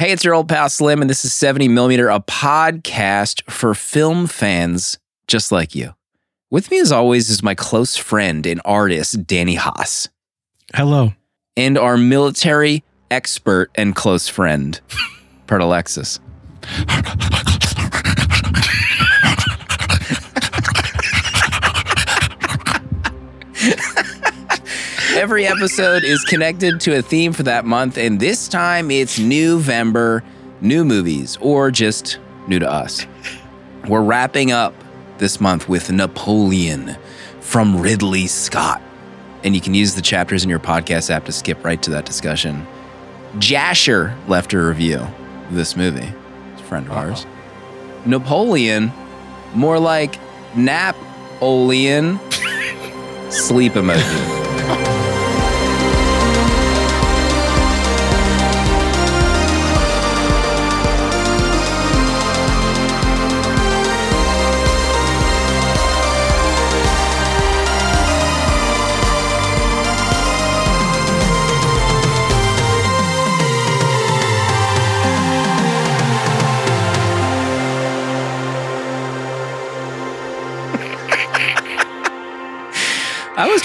Hey, it's your old pal Slim, and this is 70 Millimeter, a podcast for film fans just like you. With me, as always, is my close friend and artist, Danny Haas, Hello. and our military expert and close friend, Part Alexis. Every episode is connected to a theme for that month, and this time it's November, new movies, or just new to us. We're wrapping up this month with Napoleon from Ridley Scott. And you can use the chapters in your podcast app to skip right to that discussion. Jasher left a review of this movie. It's a friend of ours. Uh-huh. Napoleon, more like Napoleon. Sleep emoji.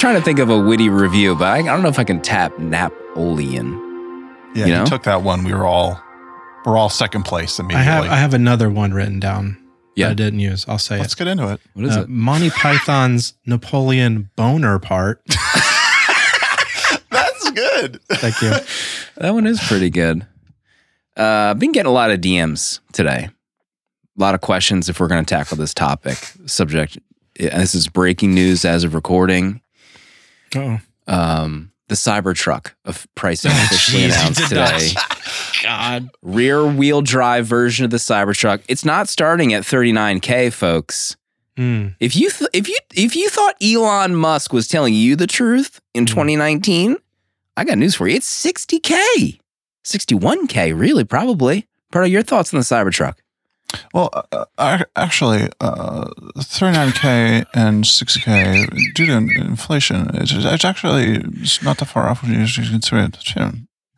trying to think of a witty review, but I, I don't know if I can tap Napoleon. Yeah, You you, took that one. We were all we're all second place I immediately. have I have another one written down. Yeah. that I didn't use. I'll say Let's it. get into it. What is Uh, it? Monty Python's Napoleon boner part. That's good. Thank you. That one is pretty good. Uh, I've been getting a lot of DMs today. A lot of questions if we're going to tackle this topic. Subject. This is breaking news as of recording. Oh Um, the Cybertruck of pricing officially announced today. God. Rear wheel drive version of the Cybertruck. It's not starting at 39k, folks. Hmm. If you th- if you if you thought Elon Musk was telling you the truth in Mhm. 2019, I got news for you. It's 60k, 61k, really, probably. Part of your thoughts on the Cybertruck? Well, uh, uh, actually, uh, 39k and 60k due to inflation, it's, it's actually it's not that far off when you usually consider it. Sure.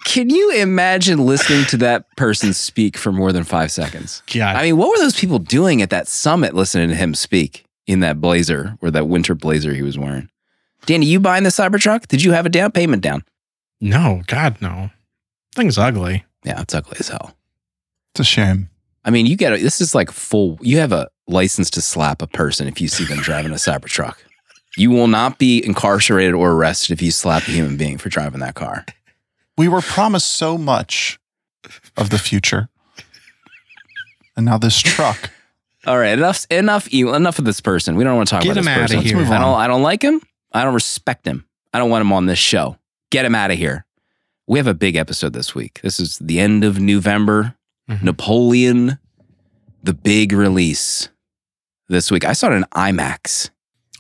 Can you imagine listening to that person speak for more than five seconds? God. I mean, what were those people doing at that summit listening to him speak in that blazer or that winter blazer he was wearing? Danny, you buying the Cybertruck? Did you have a down payment down? no, God, no. Thing's ugly. Yeah, it's ugly as hell. It's a shame. I mean, you get a, this is like full. You have a license to slap a person if you see them driving a Cybertruck. You will not be incarcerated or arrested if you slap a human being for driving that car. We were promised so much of the future, and now this truck. All right, enough, enough, enough of this person. We don't want to talk Get about this him outta person. here. Let's move I don't. I don't like him. I don't respect him. I don't want him on this show. Get him out of here. We have a big episode this week. This is the end of November. Mhm. Napoleon, the big release this week. I saw it in IMAX.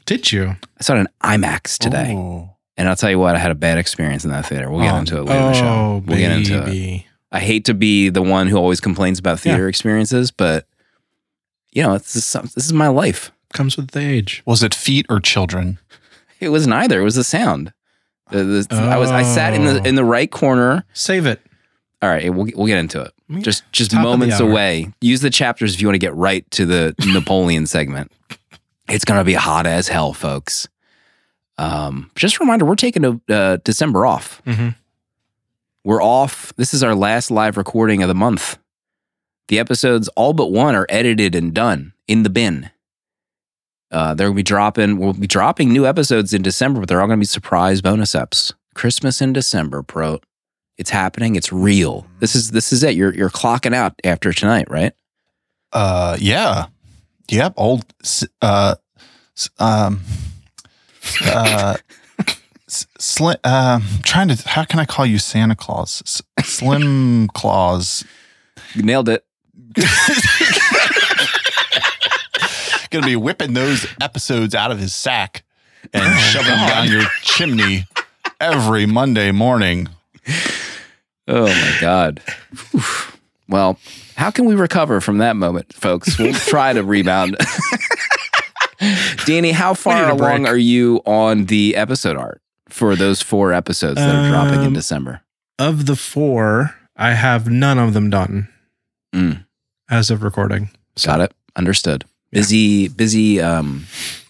Did you? I saw it in IMAX today. Ooh. And I'll tell you what, I had a bad experience in that theater. We'll get Oh, into it later in the show. Oh, We'll get into it. I hate to be the one who always complains about theater experiences, but you know, it's just, this is my life. Comes with the age. Was it feet or children? It was neither. It was the sound. The, the, I was I sat in the Oh. in the right corner. Save it. All right, we'll we'll get into it. Just just Top moments away. Use the chapters if you want to get right to the Napoleon segment. It's gonna be hot as hell, folks. Um, just a reminder, we're taking uh, December off. Mhm. We're off. This is our last live recording of the month. The episodes, all but one, are edited and done in the bin. Uh, they'll be dropping. We'll be dropping new episodes in December, but they're all going to be surprise bonus eps. Christmas in December, pro. It's happening. It's real. This is this is it. You're you're clocking out after tonight, right? Uh, yeah, yep. Old, uh, um, uh, slim. Um, trying to. How can I call you Santa Claus? S- Slim Claus. You nailed it. Going to be whipping those episodes out of his sack and shoving them down your chimney every Monday morning. Oh my God. Well, how can we recover from that moment, folks? We'll try to rebound. Danny, how far along break. are you on the episode art for those four episodes that are dropping in Um, December? Of the four, I have none of them done Mm. as of recording. So, Got it. Understood. Busy, busy, um,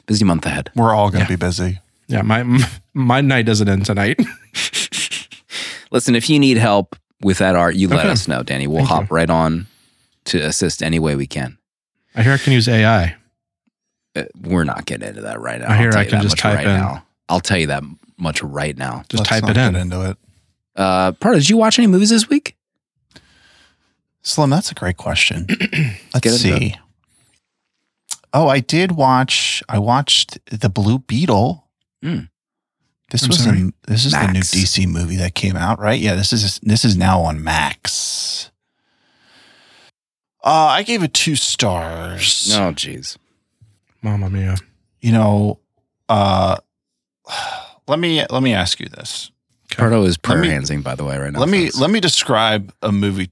busy month ahead. We're all going Yeah. to be busy. Yeah, my my night doesn't end tonight. Listen, if you need help with that art, you let us know, Danny. We'll Thank hop right on to assist any way we can. I hear I can use AI. Uh, we're not getting into that right now. I hear I'll tell I you can just type right in. now. I'll tell you that much right now. Just Let's type not it get in. into it. Uh, Proto, did you watch any movies this week? Slim, that's a great question. Let's get see. Oh, I did watch. I watched the Blue Beetle. Hmm. This I'm was sorry? a, this is the new DC movie that came out, right? Yeah, this is this is now on Max. Uh, I gave it two stars. No, jeez. Mamma mia. You know, uh, let me let me ask you this. Proto is Let prayer me- handsing, by the way, right now. let me folks. let me describe a movie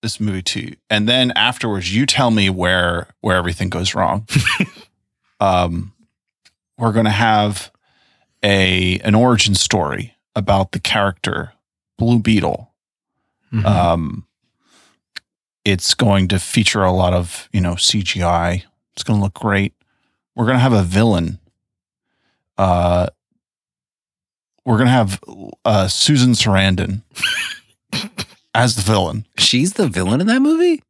this movie to you and then afterwards you tell me where where everything goes wrong um we're going to have a an origin story about the character blue beetle. Mhm. um it's going to feature a lot of you know cgi it's going to look great. We're going to have a villain. Uh we're going to have uh susan sarandon as the villain. She's the villain in that movie?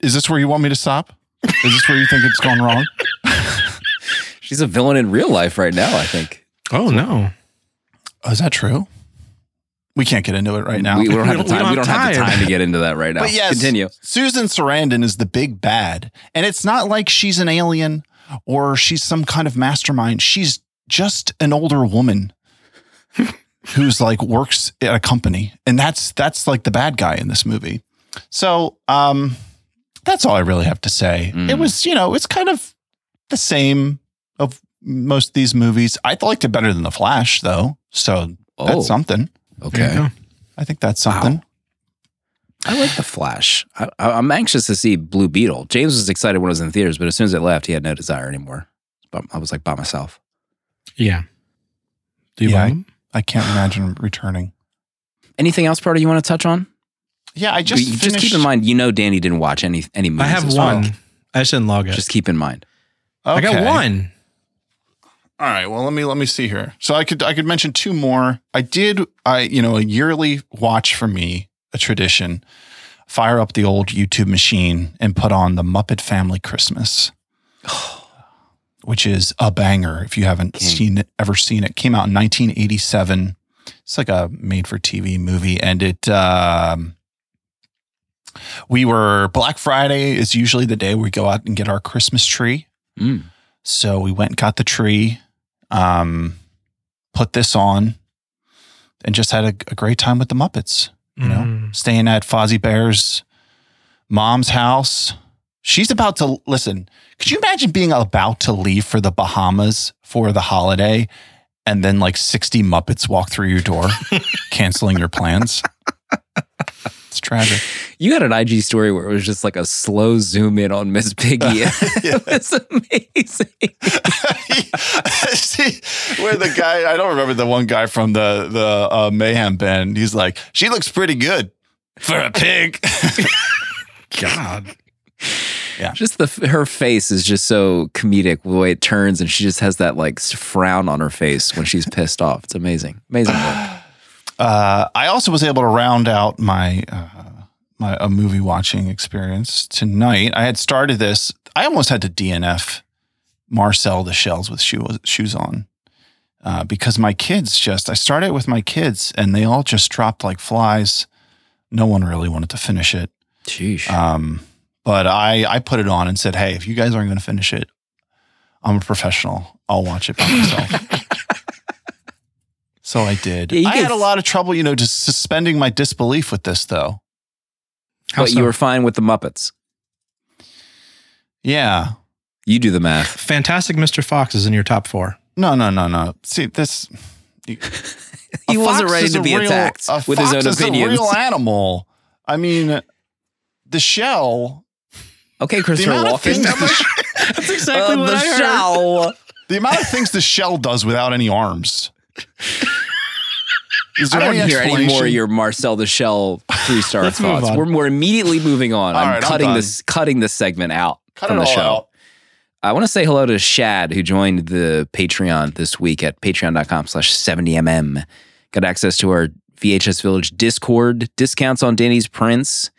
is this where you want me to stop? Is this where you think it's gone wrong? She's a villain in real life right now, I think. Oh no. oh, is that true we can't get into it right now We, we don't have the time. we We don't don't have the time to get into that right now. But yes, Continue. Susan Sarandon is the big bad. And it's not like she's an alien or she's some kind of mastermind. She's just an older woman who's like works at a company. And that's that's like the bad guy in this movie. So um that's all I really have to say. Mm. It was, you know, it's kind of the same of most of these movies. I liked it better than The Flash though. So Oh, that's something. Okay. I think that's something. I like the Flash. I, I, I'm anxious to see Blue Beetle. James was excited when it was in theaters, but as soon as it left, he had no desire anymore. But I was like by myself. Yeah. Do you Yeah, want them? I can't imagine returning. Anything else, Proto, you want to touch on? Yeah, I just just, just keep in mind, you know, Danny didn't watch any any movies. I have as well. one. I just didn't log it. Just keep in mind. I got one. All right. Well, let me let me see here. So I could I could mention two more. I did I you know a yearly watch for me a tradition. Fire up the old YouTube machine and put on the Muppet Family Christmas, which is a banger. If you haven't seen it, ever seen it, came out in 1987. It's like a made for TV movie, and it. Um, we were Black Friday is usually the day we go out and get our Christmas tree. Mm. So we went and got the tree, um, put this on, and just had a, a great time with the Muppets. You know, Mm. staying at Fozzie Bear's mom's house. She's about to listen. Could you imagine being about to leave for the Bahamas for the holiday, and then like sixty Muppets walk through your door, canceling your plans? It's tragic. You had an IG story where it was just like a slow zoom in on Miss Piggy. it was amazing. See, where the guy, I don't remember the one guy from the the uh, Mayhem band. He's like, she looks pretty good for a pig. God. Yeah. Just the her face is just so comedic the way it turns, and she just has that like frown on her face when she's pissed off. It's amazing, amazing work. Uh, I also was able to round out my uh, my a movie watching experience tonight. I had started this. I almost had to DNF Marcel the Shells with shoe, shoes on uh, because my kids just. I started with my kids and they all just dropped like flies. No one really wanted to finish it. Sheesh. Um, but I I put it on and said, hey, if you guys aren't going to finish it, I'm a professional. I'll watch it by myself. so I did. Yeah, I get had a lot of trouble, you know, just suspending my disbelief with this, though. How but so? you were fine with the Muppets. Yeah. You do the math. Fantastic Mr. Fox is in your top four. No, no, no, no. See this. He wasn't ready to be real- attacked a with his own is opinions. A real animal. I mean, the shell. Okay, The Christopher Walken. things. The, That's Uh, exactly what the I heard. shell. the amount of things the shell does without any arms. Is I there don't any hear any more of your Marcel the Shell three star thoughts. We're, we're immediately moving on. I'm right, I'm cutting this cutting this segment out Cut from the show. out. I want to say hello to Shad, who joined the Patreon this week at patreon.com slash 70mm. Got access to our VHS Village Discord, discounts on Danny's prints,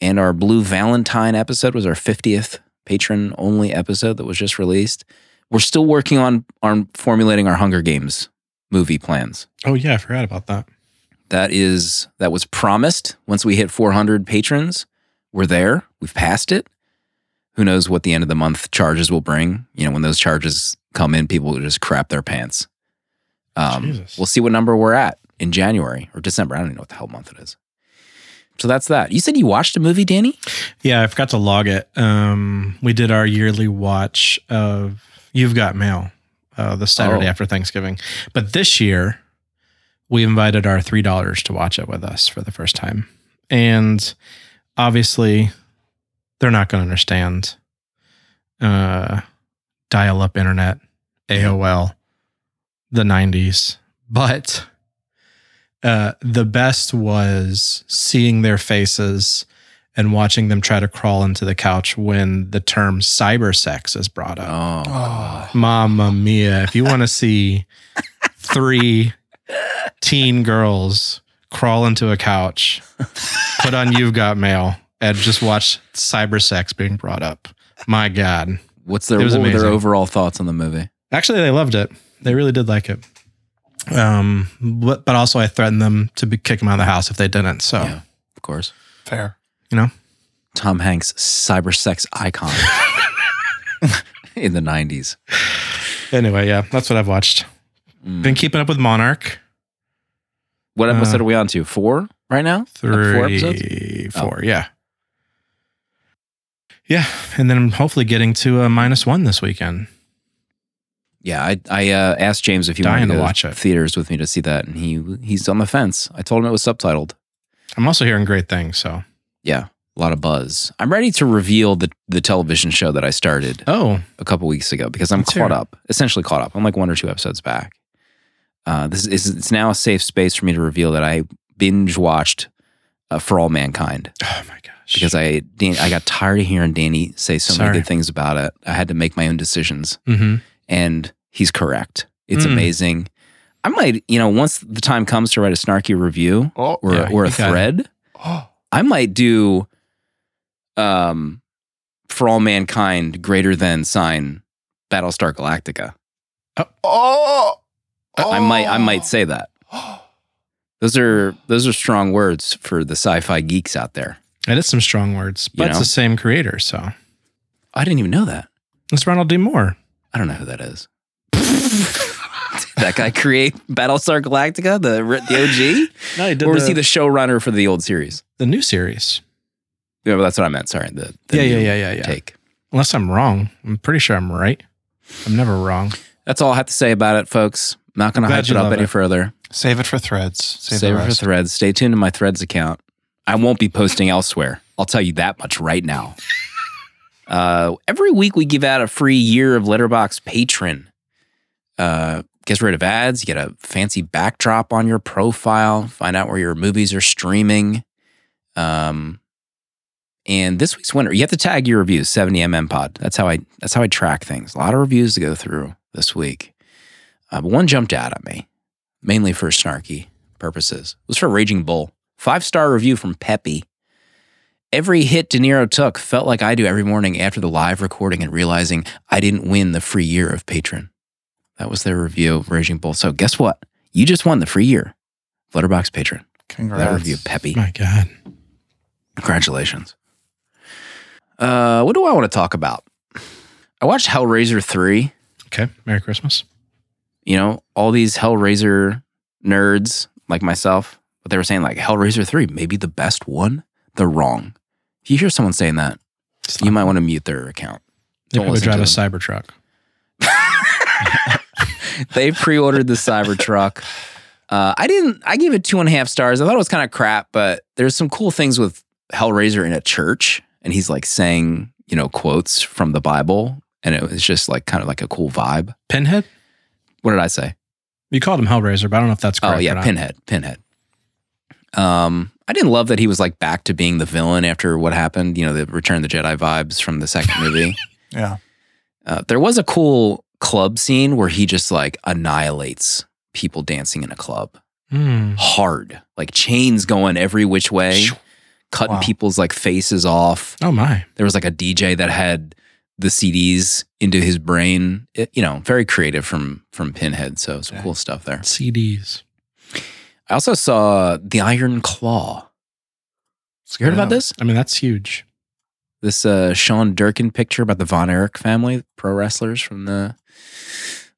and our Blue Valentine episode was our 50th patron only episode that was just released. We're still working on, on formulating our Hunger Games movie plans. Oh yeah, I forgot about that. That is that was promised once we hit 400 patrons. We're there. We've passed it. Who knows what the end of the month charges will bring? You know, when those charges come in, people will just crap their pants. Um, Jesus. we'll see what number we're at in January or December. I don't even know what the hell month it is. So that's that. You said you watched a movie, Danny? Yeah, I forgot to log it. Um, we did our yearly watch of You've Got Mail, uh, the Saturday Oh. after Thanksgiving. But this year, we invited our three daughters to watch it with us for the first time, and obviously, they're not going to understand uh, dial-up internet, AOL, the '90s, but. Uh, the best was seeing their faces and watching them try to crawl into the couch when the term cyber sex is brought up. Oh, Oh, Mamma mia. If you want to see three teen girls crawl into a couch, put on You've Got Mail and just watch cyber sex being brought up. My God. what's their, what were their overall thoughts on the movie? Actually, they loved it. They really did like it. Um, but, but also I threatened them to be, kick them out of the house if they didn't. So, Yeah. Of course. fair. You know, Tom Hanks, cyber sex icon in the 90s. anyway, yeah, that's what I've watched. Mm. Been keeping up with Monarch. What episode Uh, are we on to? Four right now? Like Four episodes? Three, four, yeah. Yeah. And then I'm hopefully getting to a minus one this weekend. Yeah, I I uh, asked James if he Dying wanted to to watch it. theaters with me to see that, and he he's on the fence. I told him it was subtitled. I'm also hearing great things. So, Yeah, a lot of buzz. I'm ready to reveal the the television show that I started oh, a couple weeks ago because I'm caught up, essentially caught up. I'm like one or two episodes back. Uh, this is it's now a safe space for me to reveal that I binge watched uh, For All Mankind oh my gosh. because I Dan, I got tired of hearing Danny say so Sorry. many good things about it. I had to make my own decisions. hmm and he's correct. It's Mm. amazing. I might, you know, once the time comes to write a snarky review Oh, or Yeah, or a you got it. thread, oh, I might do um for all mankind greater than sign Battlestar Galactica. oh, I might I might say that. Those are those are strong words for the sci-fi geeks out there. It is some strong words, but You it's the same creator. So, I didn't even know that. it's Ronald D. Moore. I don't know who that is. That guy create Battlestar Galactica, the the OG? No, he did Or was the, he the showrunner for the old series? the new series. Yeah, well, that's what I meant. Sorry. The, the Yeah, yeah, yeah, yeah, yeah. Take. Unless I'm wrong. I'm pretty sure I'm right. I'm never wrong. That's all I have to say about it, folks. Not going to hype it up love any it. further. Save it for threads. Save, Save it for threads. Stay tuned to my threads account. I won't be posting elsewhere. I'll tell you that much right now. Uh, every week we give out a free year of Letterboxd patron. Uh, gets rid of ads. You get a fancy backdrop on your profile. Find out where your movies are streaming. Um, and this week's winner, you have to tag your reviews, 70mm pod. That's how I that's how I track things. A lot of reviews to go through this week. Uh, but one jumped out at me, mainly for snarky purposes. It was for Raging Bull. Five star review from Peppy. Every hit De Niro took felt like I do every morning after the live recording and realizing I didn't win the free year of patron. That was their review of Raging Bull. So guess what? You just won the free year. Letterboxd patron. Congrats. That review, Peppy. My God. Congratulations. Uh, what do I want to talk about? I watched Hellraiser 3. Okay. Merry Christmas. You know, all these Hellraiser nerds like myself, but they were saying like Hellraiser 3, maybe the best one. They're wrong. If you hear someone saying that, you might want to mute their account. They don't probably drive to a Cybertruck. They pre-ordered the Cybertruck. Uh, I didn't. I gave it two and a half stars. I thought it was kind of crap, but there's some cool things with Hellraiser in a church, and he's like saying, you know, quotes from the Bible, and it was just like kind of like a cool vibe. Pinhead? What did I say? You called him Hellraiser, but I don't know if that's correct. Oh or yeah, not. Pinhead. Pinhead. Um, I didn't love that he was like back to being the villain after what happened. You know, the Return of the Jedi vibes from the second movie. Yeah. Uh, there was a cool club scene where he just like annihilates people dancing in a club Hmm. hard, like chains going every which way, cutting Wow. people's like faces off. Oh my. There was like a DJ that had the CDs into his brain. It, you know, very creative from from Pinhead. So some Okay. cool stuff there. CDs. I also saw The Iron Claw. You heard about this? I mean, that's huge. This uh, Sean Durkin picture about the Von Erich family, pro wrestlers from the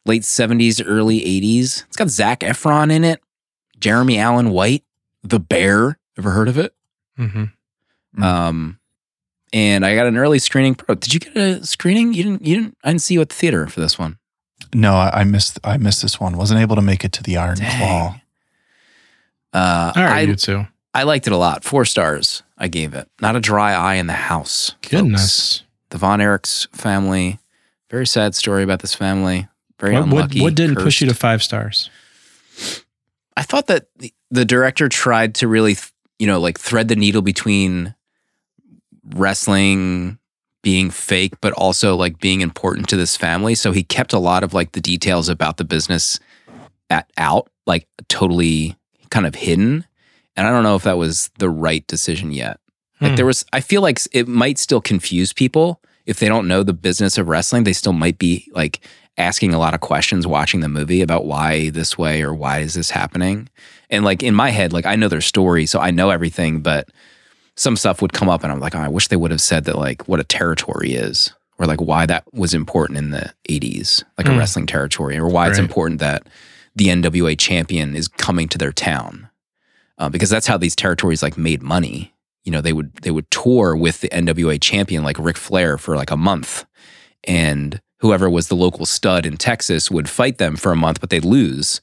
late 70s, early 80s. It's got Zac Efron in it, Jeremy Allen White, The Bear. Ever heard of it? hmm Mm. Um, and I got an early screening. Pro. Did you get a screening? You didn't. You didn't. I didn't see you at the theater for this one. No, I, I missed. I missed this one. Wasn't able to make it to the Iron Dang. Claw. Uh, All right, I you too. I liked it a lot. Four stars. I gave it. Not a dry eye in the house. folks. Goodness. the Von Erichs family. Very sad story about this family. Very What, what, unlucky. what didn't push you to five stars? I thought that the, the director tried to really, th- you know, like thread the needle between wrestling being fake, but also like being important to this family. So he kept a lot of like the details about the business at out, like totally kind of hidden. And I don't know if that was the right decision yet. Like Hmm. there was, I feel like it might still confuse people if they don't know the business of wrestling. They still might be like asking a lot of questions watching the movie about why this way or why is this happening. And like in my head, like I know their story, so I know everything, but some stuff would come up and I'm like, oh, I wish they would have said that like what a territory is or like why that was important in the 80s, like a Hmm. wrestling territory, or why it's important that the NWA champion is coming to their town. Uh, because that's how these territories like made money. You know, they would they would tour with the NWA champion like Ric Flair for like a month, and whoever was the local stud in Texas would fight them for a month, but they'd lose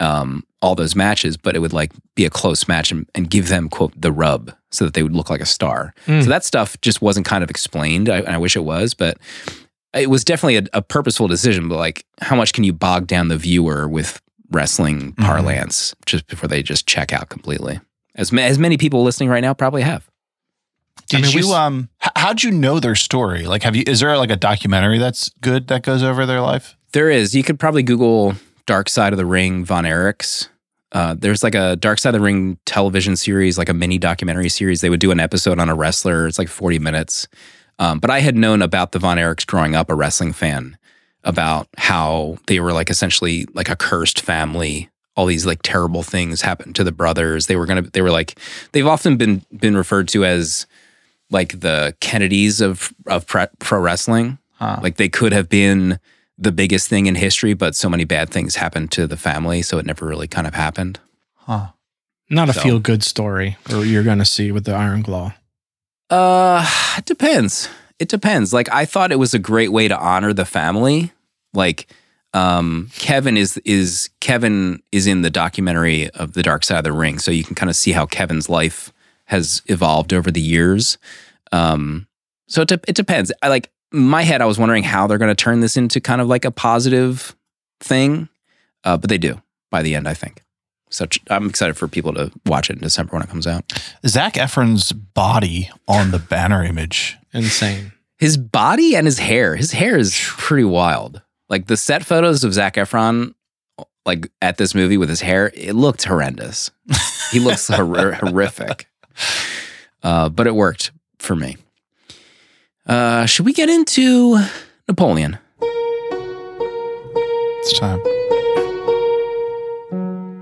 um, all those matches. But it would like be a close match and, and give them quote the rub so that they would look like a star. Mm. So that stuff just wasn't kind of explained. I, and I wish it was, but it was definitely a, a purposeful decision. But like, how much can you bog down the viewer with wrestling Mhm. parlance just before they just check out completely? As, ma- as many people listening right now probably have. Did mean, you s- um? h- how'd you know their story? Like, have you? Is there like a documentary that's good that goes over their life? There is. You could probably Google Dark Side of the Ring Von Erichs. Uh, there's like a Dark Side of the Ring television series, like a mini documentary series. They would do an episode on a wrestler. It's like 40 minutes. Um, but I had known about the Von Erichs growing up, a wrestling fan, about how they were like essentially like a cursed family. All these like terrible things happened to the brothers. They were gonna. They were like. They've often been been referred to as like the Kennedys of of pre- pro wrestling. Huh. Like they could have been the biggest thing in history, but so many bad things happened to the family, so it never really kind of happened. Huh. Not a So- feel good story, or you're going to see with the Iron Claw. Uh, it depends. It depends. Like I thought it was a great way to honor the family. Like um Kevin is is Kevin is in the documentary of the Dark Side of the Ring, so you can kind of see how Kevin's life has evolved over the years. Um so it, de- it depends. I like my head I was wondering how they're going to turn this into kind of like a positive thing. Uh but they do by the end, I think. So I'm excited for people to watch it in December when it comes out. Zac Efron's body on the banner image. Insane. his body and his hair. His hair is pretty wild. Like the set photos of Zac Efron, like at this movie with his hair, it looked horrendous. He looks hor- horrific. Uh, but it worked for me. Uh, should we get into Napoleon? It's time.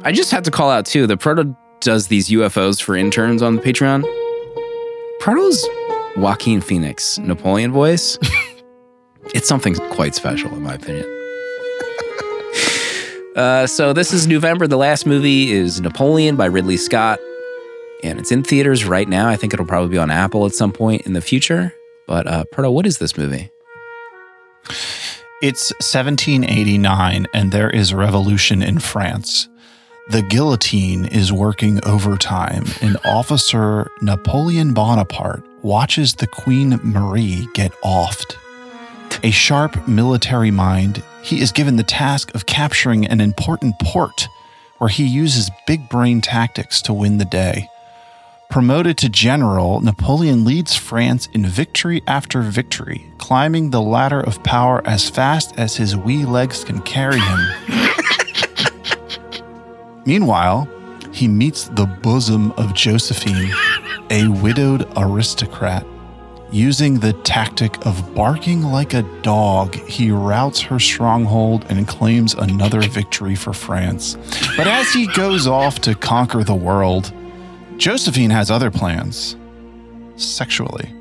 I just had to call out too. The Proto does these UFOs for interns on the Patreon. Proto's Joaquin Phoenix Napoleon voice. it's something quite special, in my opinion. Uh, so this is November. The last movie is Napoleon by Ridley Scott, and it's in theaters right now. I think it'll probably be on Apple at some point in the future. But uh, Proto, what is this movie? It's 1789, and there is a revolution in France. The guillotine is working overtime, and Officer Napoleon Bonaparte watches the Queen Marie get offed. A sharp military mind he is given the task of capturing an important port where he uses big brain tactics to win the day. Promoted to general, Napoleon leads France in victory after victory, climbing the ladder of power as fast as his wee legs can carry him. Meanwhile, he meets the bosom of Josephine, a widowed aristocrat. Using the tactic of barking like a dog, he routs her stronghold and claims another victory for France. But as he goes off to conquer the world, Josephine has other plans. Sexually.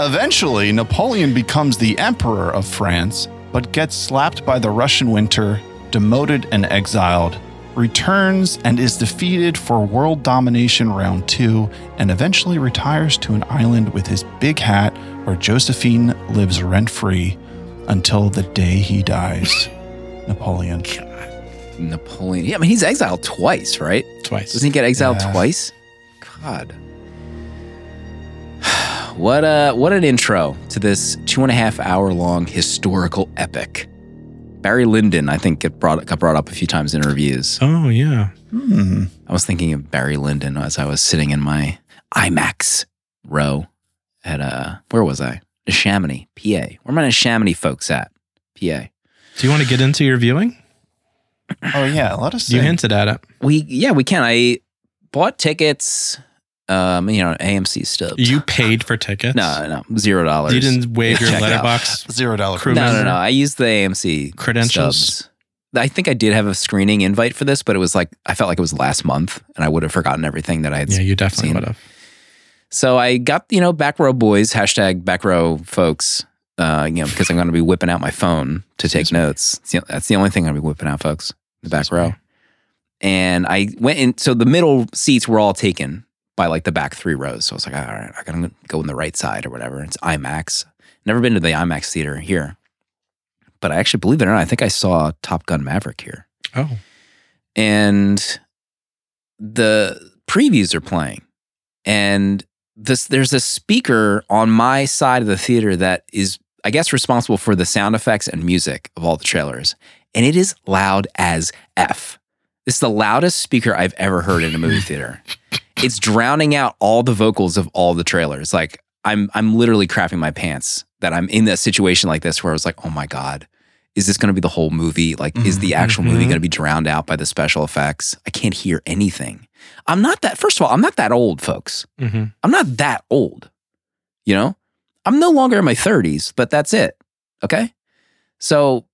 Eventually, Napoleon becomes the emperor of France, but gets slapped by the Russian winter, demoted and exiled, returns and is defeated for world domination round two, and eventually retires to an island with his big hat where Josephine lives rent free until the day he dies. Napoleon. Napoleon. Yeah, I mean he's exiled twice, right? Twice. Doesn't he get exiled Yeah. twice? God. What a what an intro to this two and a half hour long historical epic. Barry Lyndon, I think, get brought got brought up a few times in reviews. Oh yeah. Hmm. I was thinking of Barry Lyndon as I was sitting in my IMAX row at uh where was I? Chamonix, PA. Where are my Chamonix folks at? PA. Do you want to get into your viewing? Oh yeah, let us. You hinted at it. We yeah, we can. I bought tickets, um, you know, AMC stubs. You paid for tickets. no, no, zero dollars. You didn't waive your Letterboxd. zero dollar Crew No, no, no. I used the AMC Credentials? stubs. I think I did have a screening invite for this, but it was like I felt like it was last month, and I would have forgotten everything that I had. Yeah, you definitely seen. would have. So I got you know back row boys hashtag back row folks. Uh, you know because I'm going to be whipping out my phone to take Excuse notes. The- That's the only thing I'm going to be whipping out, folks. The back Excuse row. me. And I went in. So the middle seats were all taken by like the back three rows. So I was like, all right, I gotta go in the right side or whatever. It's IMAX. Never been to the IMAX theater here, but I actually believe it or not, I think I saw Top Gun Maverick here Oh. and the previews are playing and this there's a speaker on my side of the theater that is i guess responsible for the sound effects and music of all the trailers and it is loud as f is the loudest speaker i've ever heard in a movie theater it's drowning out all the vocals of all the trailers like i'm i'm literally crapping my pants that i'm in that situation like this where i was like oh my god is this going to be the whole movie? Like, is the actual movie Mhm. going to be drowned out by the special effects? I can't hear anything. I'm not that, first of all, I'm not that old, folks. hmm I'm not that old. You know, I'm no longer in my 30s, but that's it. Okay. So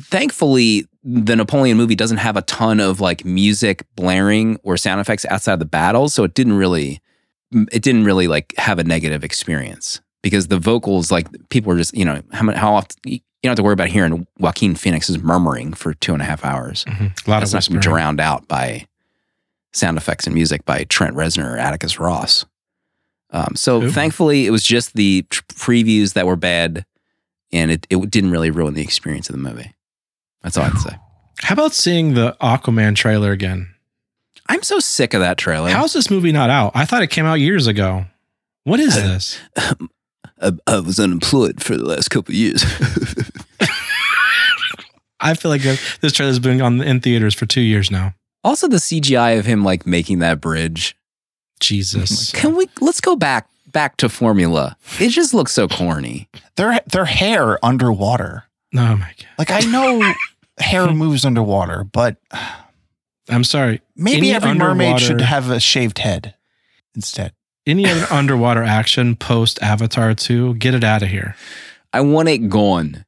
thankfully, the Napoleon movie doesn't have a ton of like music blaring or sound effects outside of the battles. So it didn't really, it didn't really like have a negative experience because the vocals, like people were just, you know, how, how often, you don't have to worry about hearing Joaquin Phoenix's murmuring for two and a half hours. hmm A lot That's of not drowned out by sound effects and music by Trent Reznor or Atticus Ross. Um, so Ooh. thankfully, it was just the previews that were bad, and it, it didn't really ruin the experience of the movie. That's all I have to say. How about seeing the Aquaman trailer again? I'm so sick of that trailer. How's this movie not out? I thought it came out years ago. What is this? I, I was unemployed for the last couple of years. I feel like this trailer's been on in theaters for two years now. also, the CGI of him like making that bridge. Jesus. Can we? Let's go back back to Formula. It just looks so corny. Their their hair underwater. Oh my god. Like I know hair moves underwater, but I'm sorry. maybe Any every mermaid should have a shaved head instead. Any other underwater action post Avatar 2, get it out of here. I want it gone.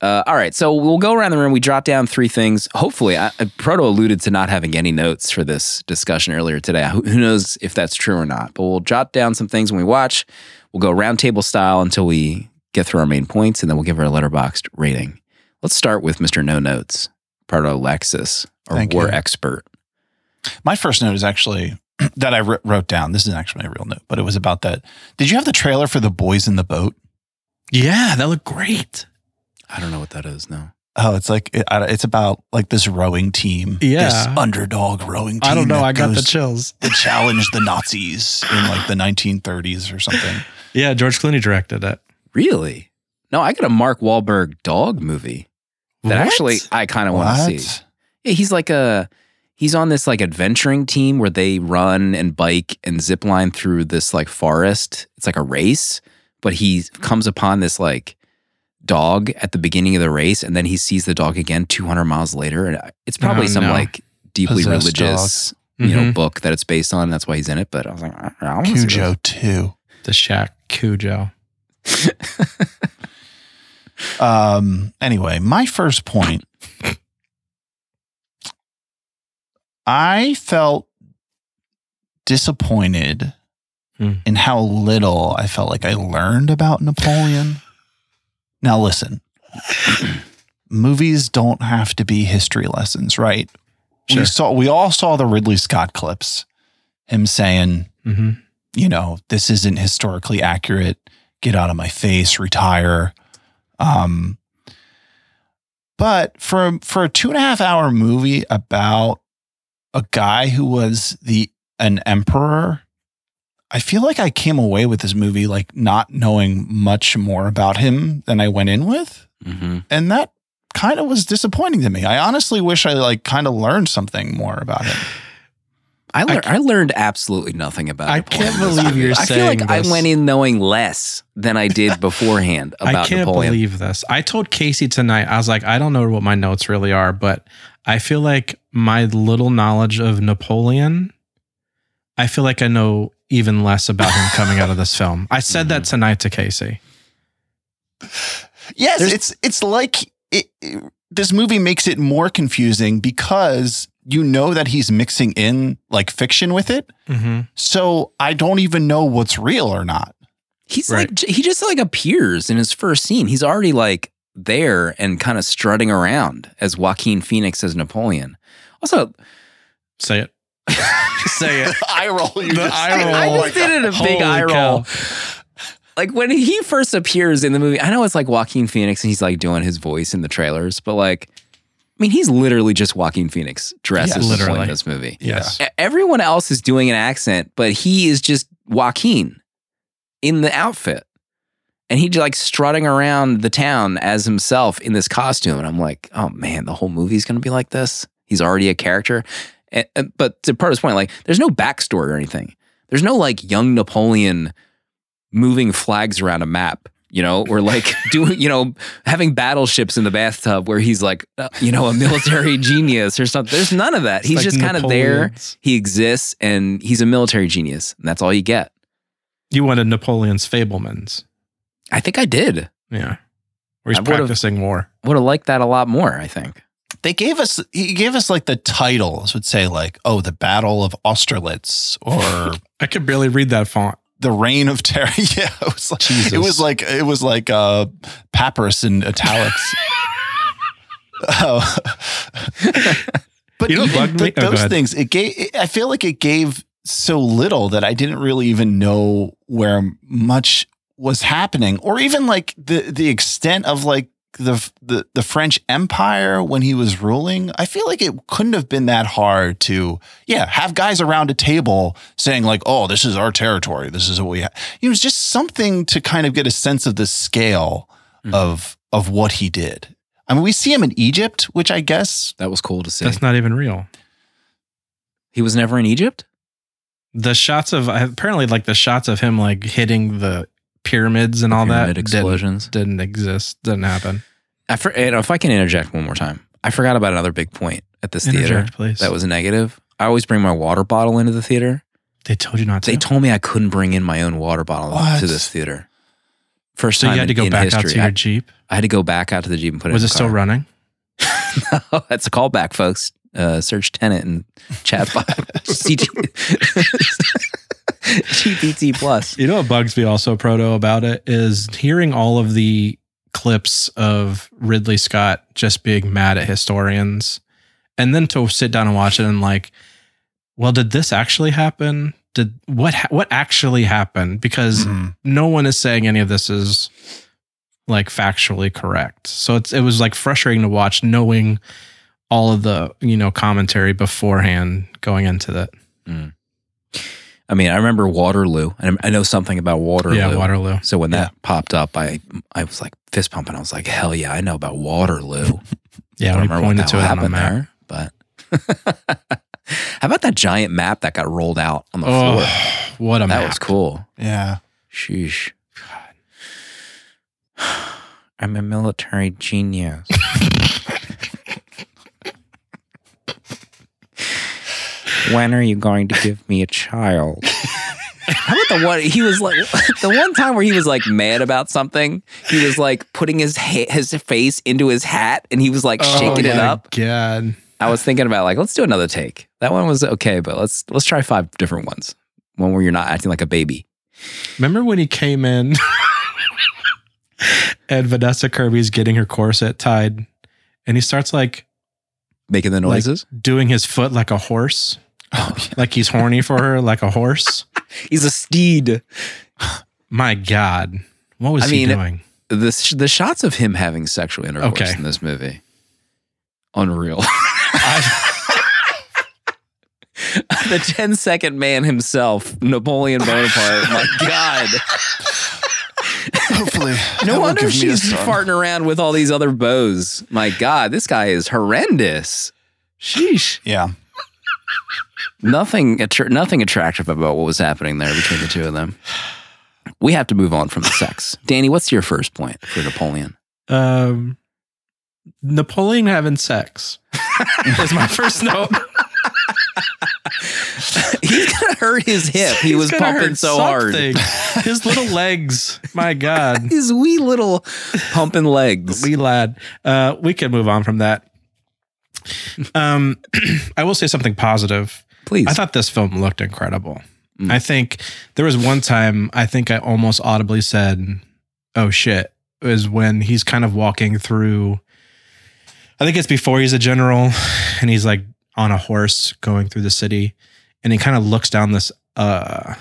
Uh, all right, so we'll go around the room. We drop down three things. Hopefully, I, I- Proto alluded to not having any notes for this discussion earlier today. Who, who knows if that's true or not? But we'll jot down some things when we watch. We'll go roundtable style until we get through our main points, and then we'll give our Letterboxd rating. Let's start with Mr. No Notes, Proto Lexus, or Thank War you. Expert. My first note is actually that I wrote down. This isn't actually my real note, but it was about that. Did you have the trailer for the boys in the boat? Yeah, that looked great. I don't know what that is. No. Oh, it's like it, it's about like this rowing team, Yeah. this underdog rowing team. I don't know. I got the chills. to challenge the Nazis in like the 1930s or something. Yeah, George Clooney directed it. Really? No, I got a Mark Wahlberg dog movie that What? actually I kind of want to see. Yeah, he's like a he's on this like adventuring team where they run and bike and zip line through this like forest. It's like a race, but he comes upon this like dog at the beginning of the race and then he sees the dog again 200 miles later and it's probably Oh, some no. like deeply Possessed religious you know Mhm. book that it's based on that's why he's in it but I was like I, I wanna see this. Cujo too. the Shaq Cujo. Um. Anyway, my first point. I felt disappointed Hmm. in how little I felt like I learned about Napoleon. Now, listen, movies don't have to be history lessons, right? We saw, we all saw the Ridley Scott clips, him saying, hmm you know, this isn't historically accurate. Get out of my face, retire. Um, but for for a two and a half hour movie about a guy who was the an emperor, I feel like I came away with this movie like not knowing much more about him than I went in with, Mhm. and that kind of was disappointing to me. I honestly wish I like kind of learned something more about him. I, lear- I, learned absolutely nothing about I Napoleon can't believe you're saying that. I feel saying like I went in knowing less than I did beforehand about I can't Napoleon. believe this. I told Casey tonight, I was like, I don't know what my notes really are, but I feel like my little knowledge of Napoleon, I feel like I know even less about him coming out of this film. I said that mm-hmm. tonight to Casey. Yes, There's- it's it's like it, it- this movie makes it more confusing because you know that he's mixing in like fiction with it. Mm-hmm. So I don't even know what's real or not. He's Right. like he just like appears in his first scene. He's already like there and kind of strutting around as Joaquin Phoenix as Napoleon. Also, Say it. Say it. eye roll. You The just eye roll. I just did it a big Holy eye cow. roll. Like when he first appears in the movie, I know it's like Joaquin Phoenix and he's like doing his voice in the trailers, but like, I mean, he's literally just Joaquin Phoenix dressed Yes. as Literally. in this movie. Yes. E- Everyone else is doing an accent, but he is just Joaquin in the outfit. And he's like strutting around the town as himself in this costume. And I'm like, oh man, the whole movie's going to be like this. He's already a character. And, and- but to Proto's point, like, there's no backstory or anything. There's no like young Napoleon moving flags around a map, you know, or like doing, you know, having battleships in the bathtub where he's like, uh, you know, a military genius or something. There's none of that. He's Like just kind of there. He exists and he's a military genius. And that's all you get. You wanted Napoleon's Fablemans. I think I did. Yeah. Where he's I would've- practicing war. Would have liked that a lot more, I think. They gave us he gave us like the titles would say like oh the Battle of Austerlitz or I could barely read that font. The Reign of Terror. Yeah, it was like Jesus. it was like it was like uh papyrus in italics. Oh. but You know even bugged me? Oh, those things, it gave. it- I feel like it gave so little that I didn't really even know where much was happening, or even like the the extent of like the the the French Empire when he was ruling. I feel like it couldn't have been that hard to yeah have guys around a table saying like oh this is our territory this is what we have. You know, it's just something to kind of get a sense of the scale Mhm. of of what he did. I mean, we see him in Egypt, which I guess That was cool to see. That's not even real. he was never in Egypt? The shots of apparently like the shots of him like hitting the pyramids and all Pyramid that explosions. didn't, didn't exist. Didn't happen. I for, you know, if I can interject one more time, I forgot about another big point at this theater please. that was negative. I always bring my water bottle into the theater. they told you not to. They told me I couldn't bring in my own water bottle What? to this theater. First so time you had to in- go in back out to your I, Jeep. I had to go back out to the Jeep and put it in. Was it still car. running? no, that's a callback, folks. Uh, search tenant and chatbot. CG GPT plus. You know what bugs me also, Proto, about it is hearing all of the clips of Ridley Scott just being mad at historians, and then to sit down and watch it and like, well, did this actually happen? Did what ha- what actually happened? Because Mhm. no one is saying any of this is like factually correct. So it's it was like frustrating to watch, knowing all of the you know commentary beforehand going into that. I mean, I remember Waterloo, and I know something about Waterloo. Yeah, Waterloo. So when that Yeah. popped up, I I was like fist pumping. I was like, hell yeah, I know about Waterloo. Yeah, I don't we remember what pointed the to it on the happened map. there, but how about that giant map that got rolled out on the floor? Oh, what a that map. was cool. Yeah. Sheesh. God. I'm a military genius. when are you going to give me a child? How about the one he was like the one time where he was like mad about something? He was like putting his ha- his face into his hat and he was like oh shaking oh it up. God. I was thinking about like let's do another take. That one was okay, but let's let's try five different ones. One where you're not acting like a baby. Remember when he came in and Vanessa Kirby's getting her corset tied and he starts like Making the Like- noises. doing his foot like a horse? Oh, yeah. Like he's horny for her like a horse? He's a steed. My God. What was I he mean, doing? the the shots of him having sexual intercourse Okay. in this movie, unreal. the 10 second man himself, Napoleon Bonaparte. My God, Hopefully. no wonder give me a she's farting around with all these other beaus. My God, this guy is horrendous. Sheesh. Yeah. Nothing, attra- nothing attractive about what was happening there between the two of them. We have to move on from the sex. Danny, what's your first point for Napoleon? Um, Napoleon having sex is my first note. He's gonna hurt his hip. He He's was pumping so hard. His little legs. My God. His wee little pumping legs. Wee lad. Uh, we can move on from that. Um, I will say something positive. Please. I thought this film looked incredible. Mm. I think there was one time I think I almost audibly said, "Oh shit!" It was when he's kind of walking through. I think it's before he's a general, and he's like on a horse going through the city, and he kind of looks down this. uh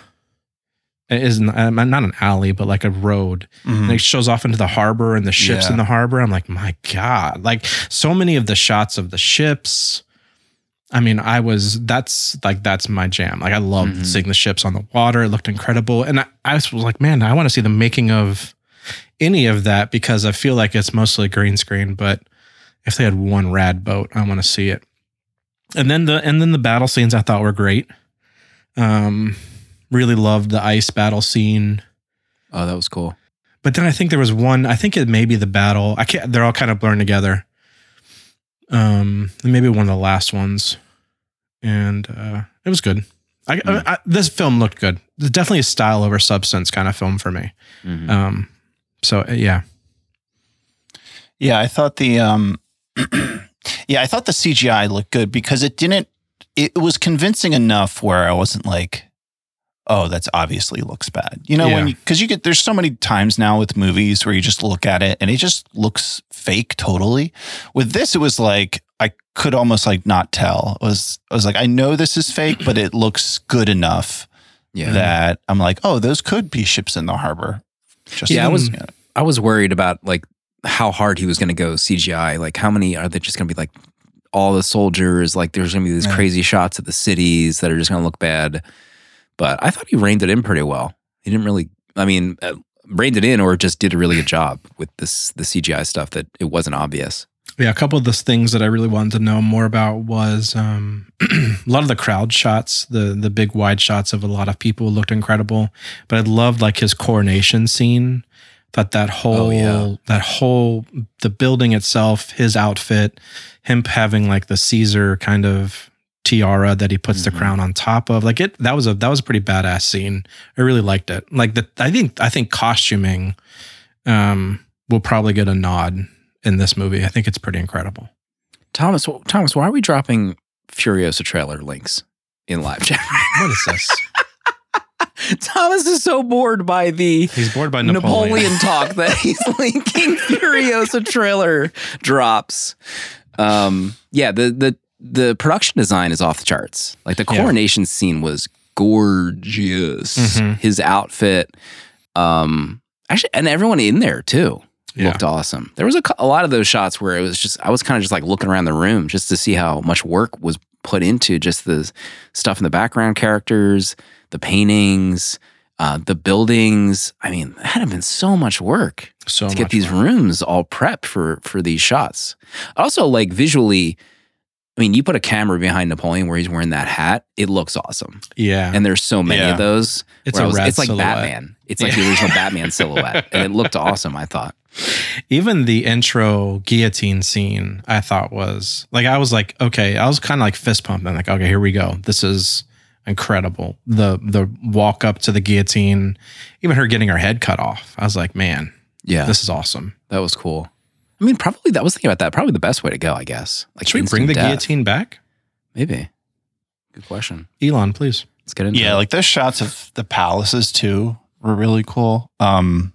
it isn't uh, not an alley, but like a road, Mhm. and it shows off into the harbor and the ships Yeah. in the harbor. I'm like, my God. Like so many of the shots of the ships. I mean, I was that's like that's my jam. Like I loved Mhm. seeing the ships on the water. It looked incredible. And I, I was like, man, I want to see the making of any of that because I feel like it's mostly green screen, but if they had one rad boat, I want to see it. And then the and then the battle scenes I thought were great. Um really loved the ice battle scene. oh, that was cool. But then I think there was one. I think it may be the battle. I can't. They're all kind of blurring together. Um, maybe one of the last ones, and uh, it was good. I, Hmm. I, this film looked good. It's definitely a style over substance kind of film for me. Mhm. Um, so uh, yeah, Yeah, I thought the um yeah, I thought the CGI looked good because it didn't it was convincing enough where I wasn't like oh, that's obviously looks bad. You know, when Yeah. because you get there's so many times now with movies where you just look at it and it just looks fake totally. With this it was like I could almost like not tell. It was I was like I know this is fake, but it looks good enough Yeah. that I'm like, "Oh, those could be ships in the harbor." Just Yeah, I was- yeah. I was worried about like how hard he was going to go CGI. Like, how many are they just going to be like all the soldiers? Like, there's going to be these Yeah. crazy shots of the cities that are just going to look bad. But I thought he reined it in pretty well. He didn't really, I mean, uh, reined it in or just did a really good job with this the CGI stuff that it wasn't obvious. yeah. A couple of the things that I really wanted to know more about was um, a lot of the crowd shots, the the big wide shots of a lot of people looked incredible. But I loved like his coronation scene. Thought that whole Oh, yeah. that whole the building itself, his outfit, him having like the Caesar kind of tiara that he puts Mhm. the crown on top of. Like it that was a that was a pretty badass scene. I really liked it. Like the I think I think costuming um will probably get a nod in this movie. I think it's pretty incredible. Thomas, Thomas, why are we dropping Furiosa trailer links in live chat? What is this? Thomas is so bored by the He's bored by Napoleon, Napoleon. talk that he's linking Furiosa trailer drops. Um, yeah, the the the production design is off the charts. Like the Yeah. coronation scene was gorgeous. Mhm. His outfit, um, actually, and everyone in there too Yeah. looked awesome. There was a, a lot of those shots where it was just I was kind of just like looking around the room just to see how much work was put into just the stuff in the background characters, the paintings, uh, the buildings. I mean, that had been so much work So to get these work. rooms all prepped for for these shots. Also, like visually, I mean, you put a camera behind Napoleon where he's wearing that hat, it looks awesome. Yeah. And there's so many Yeah. of those. it's where I a was- it's like silhouette. Batman. It's like the original Batman silhouette, and it looked awesome. I thought. Even the intro guillotine scene, I thought was like I was like, okay, I was kind of like fist pumping, like, okay, here we go. This is incredible. The the walk up to the guillotine, even her getting her head cut off. I was like, man, Yeah, this is awesome. that was cool. I mean, probably that was thinking about that. Probably the best way to go, I guess. Like, Should we bring the death. guillotine back? Maybe. Good question. Elon, please. Let's get into Yeah, it. like those shots of the palaces too were really cool. Um,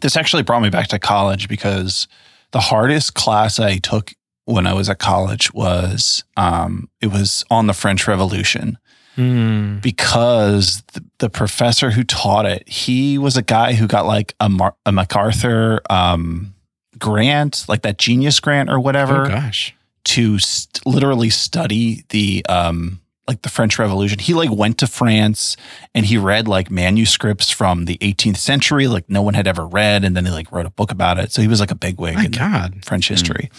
this actually brought me back to college because the hardest class I took when I was at college was um, it was on the French Revolution Hmm. because the, the professor who taught it he was a guy who got like a, Mar- a MacArthur um, grant, like that Genius Grant or whatever Oh gosh. to st- literally study the um like the French Revolution. He like went to France and he read like manuscripts from the 18th century, like no one had ever read, and then he like wrote a book about it. So he was like a bigwig My in God. French history.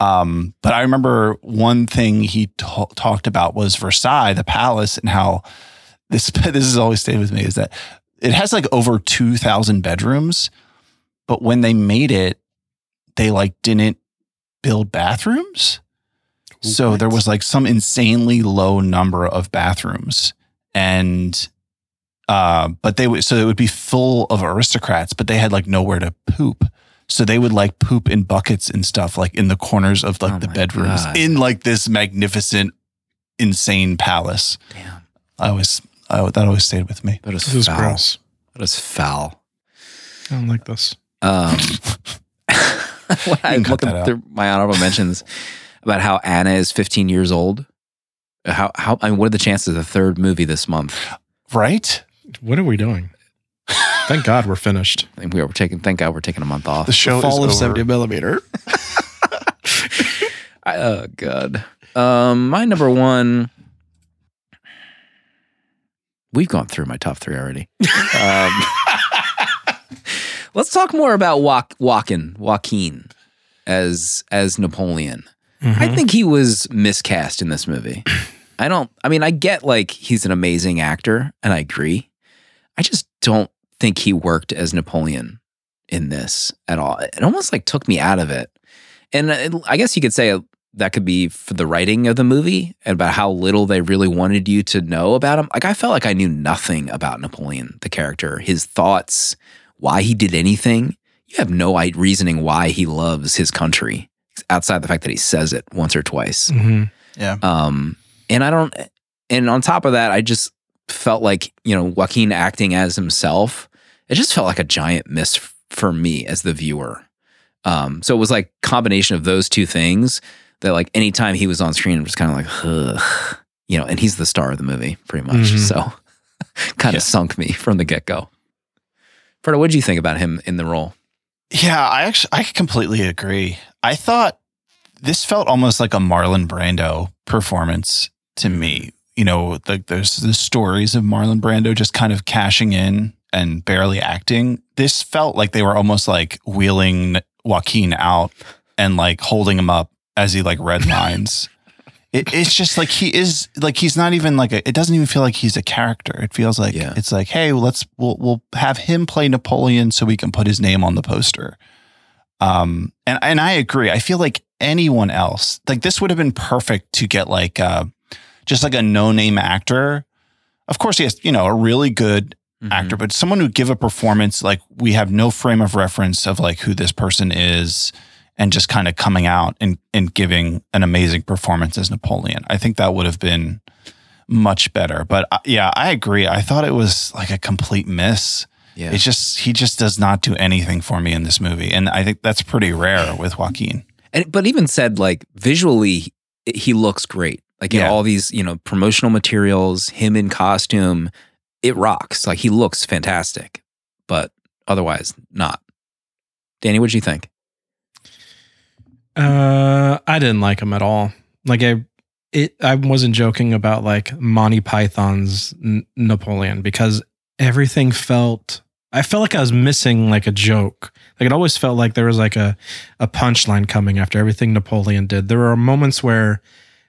Um, but I remember one thing he ta- talked about was Versailles, the palace, and how this this has always stayed with me is that it has like over 2,000 bedrooms, but when they made it, they like didn't build bathrooms. So there was like some insanely low number of bathrooms, and uh, but they would so it would be full of aristocrats, but they had like nowhere to poop. So they would like poop in buckets and stuff, like in the corners of like Oh the bedrooms, God. in like this magnificent, insane palace. Damn. I always I, that always stayed with me. That is This is gross. That is foul. I don't like this. Um, when I'm looking through my honorable mentions about how Anna is 15 years old. How how I mean, what are the chances of the third movie this month? Right? What are we doing? Thank God we're finished. I think we are taking. Thank God we're taking a month off. The show fall is over. 70 millimeter. I- oh God. Um, my number one. We've gone through my top three already. Um, let's talk more about Joaquin, Joaquin, Joaquin as as Napoleon. Mm-hmm. I think he was miscast in this movie. I don't. I mean, I get like he's an amazing actor, and I agree. I just don't think he worked as Napoleon in this at all. It almost like took me out of it. And it, I guess you could say that could be for the writing of the movie and about how little they really wanted you to know about him. Like I felt like I knew nothing about Napoleon, the character, his thoughts, why he did anything. You have no reasoning why he loves his country outside the fact that he says it once or twice. hmm Yeah. Um, and I don't, and on top of that, I just felt like, you know, Joaquin acting as himself, it just felt like a giant miss f- for me as the viewer. Um, so it was like combination of those two things that like anytime he was on screen, it was kind of like, Ugh, you know, and he's the star of the movie pretty much. Mhm. So kind Yeah. of sunk me from the get go. Proto, what did you think about him in the role? Yeah, I actually I completely agree. I thought this felt almost like a Marlon Brando performance to me. Mm-hmm. You know, like there's the stories of Marlon Brando just kind of cashing in and barely acting. This felt like they were almost like wheeling Joaquin out and like holding him up as he like read lines. It, it's just like he is like he's not even like a, it doesn't even feel like he's a character. It feels like Yeah. it's like hey, let's we'll we'll have him play Napoleon so we can put his name on the poster. Um, and and I agree. I feel like anyone else, like this would have been perfect to get like uh, just like a no name actor. Of course, he has you know a really good Mm-hmm. actor, but someone who give a performance like we have no frame of reference of like who this person is, and just kind of coming out and and giving an amazing performance as Napoleon. I think that would have been much better. But uh, yeah, I agree. I thought it was like a complete miss. Yeah. It's just he just does not do anything for me in this movie, and I think that's pretty rare with Joaquin. And but even said like visually, he looks great. Like in Yeah. all these, you know, promotional materials, him in costume, it rocks. Like he looks fantastic, but otherwise not. Danny, what'd you think? Uh, I didn't like him at all. Like I, it I wasn't joking about like Monty Python's N- Napoleon because everything felt I felt like I was missing like a joke. Like it always felt like there was like a a punchline coming after everything Napoleon did. There were moments where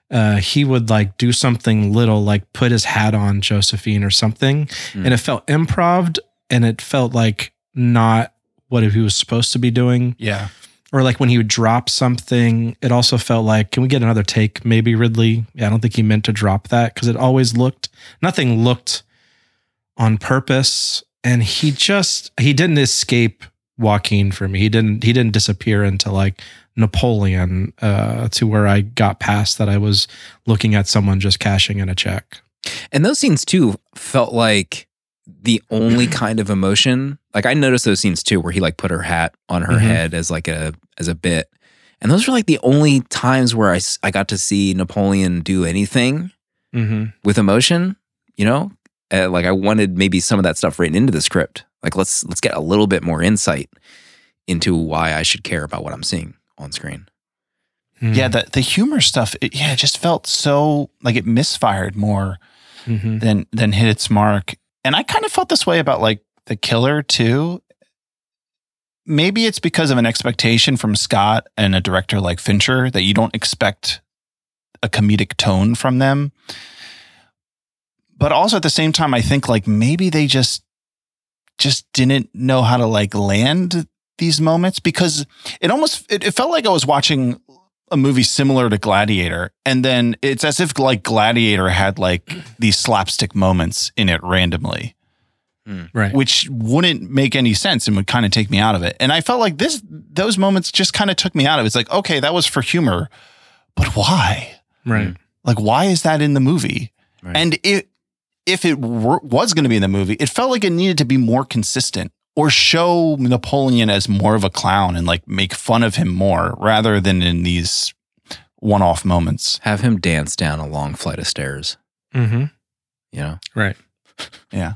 uh, he would like do something little, like put his hat on Josephine or something, Hmm. and it felt improv, and it felt like not what he was supposed to be doing Yeah. Or like when he would drop something, it also felt like, can we get another take? Maybe Ridley. Yeah, I don't think he meant to drop that because it always looked, nothing looked on purpose. And he just, he didn't escape Joaquin for me. He didn't, he didn't disappear into like Napoleon uh, to where I got past that I was looking at someone just cashing in a check. And those scenes too felt like the only kind of emotion. Like I noticed those scenes too, where he like put her hat on her Mhm. head as like a as a bit, and those were like the only times where i i got to see Napoleon do anything Mm-hmm. with emotion. You know, uh, like I wanted maybe some of that stuff written into the script. Like let's let's get a little bit more insight into why I should care about what I'm seeing on screen. Yeah, the the humor stuff, it, yeah, it just felt so like it misfired more hmm than than hit its mark. And I kind of felt this way about like the killer too. Maybe it's because of an expectation from Scott and a director like Fincher that you don't expect a comedic tone from them. But also at the same time, I think like maybe they just just didn't know how to like land these moments because it almost it, it felt like I was watching a movie similar to Gladiator, and then it's as if like Gladiator had like these slapstick moments in it randomly, hmm. Right. which wouldn't make any sense and would kind of take me out of it. And I felt like this those moments just kind of took me out of it. It's like okay, that was for humor, but why? Right. Hmm. Like why is that in the movie? Right. And it if it were, was going to be in the movie, it felt like it needed to be more consistent or show Napoleon as more of a clown and like make fun of him more rather than in these one-off moments. Have him dance down a long flight of stairs. Mm-hmm. You know. Right. Yeah.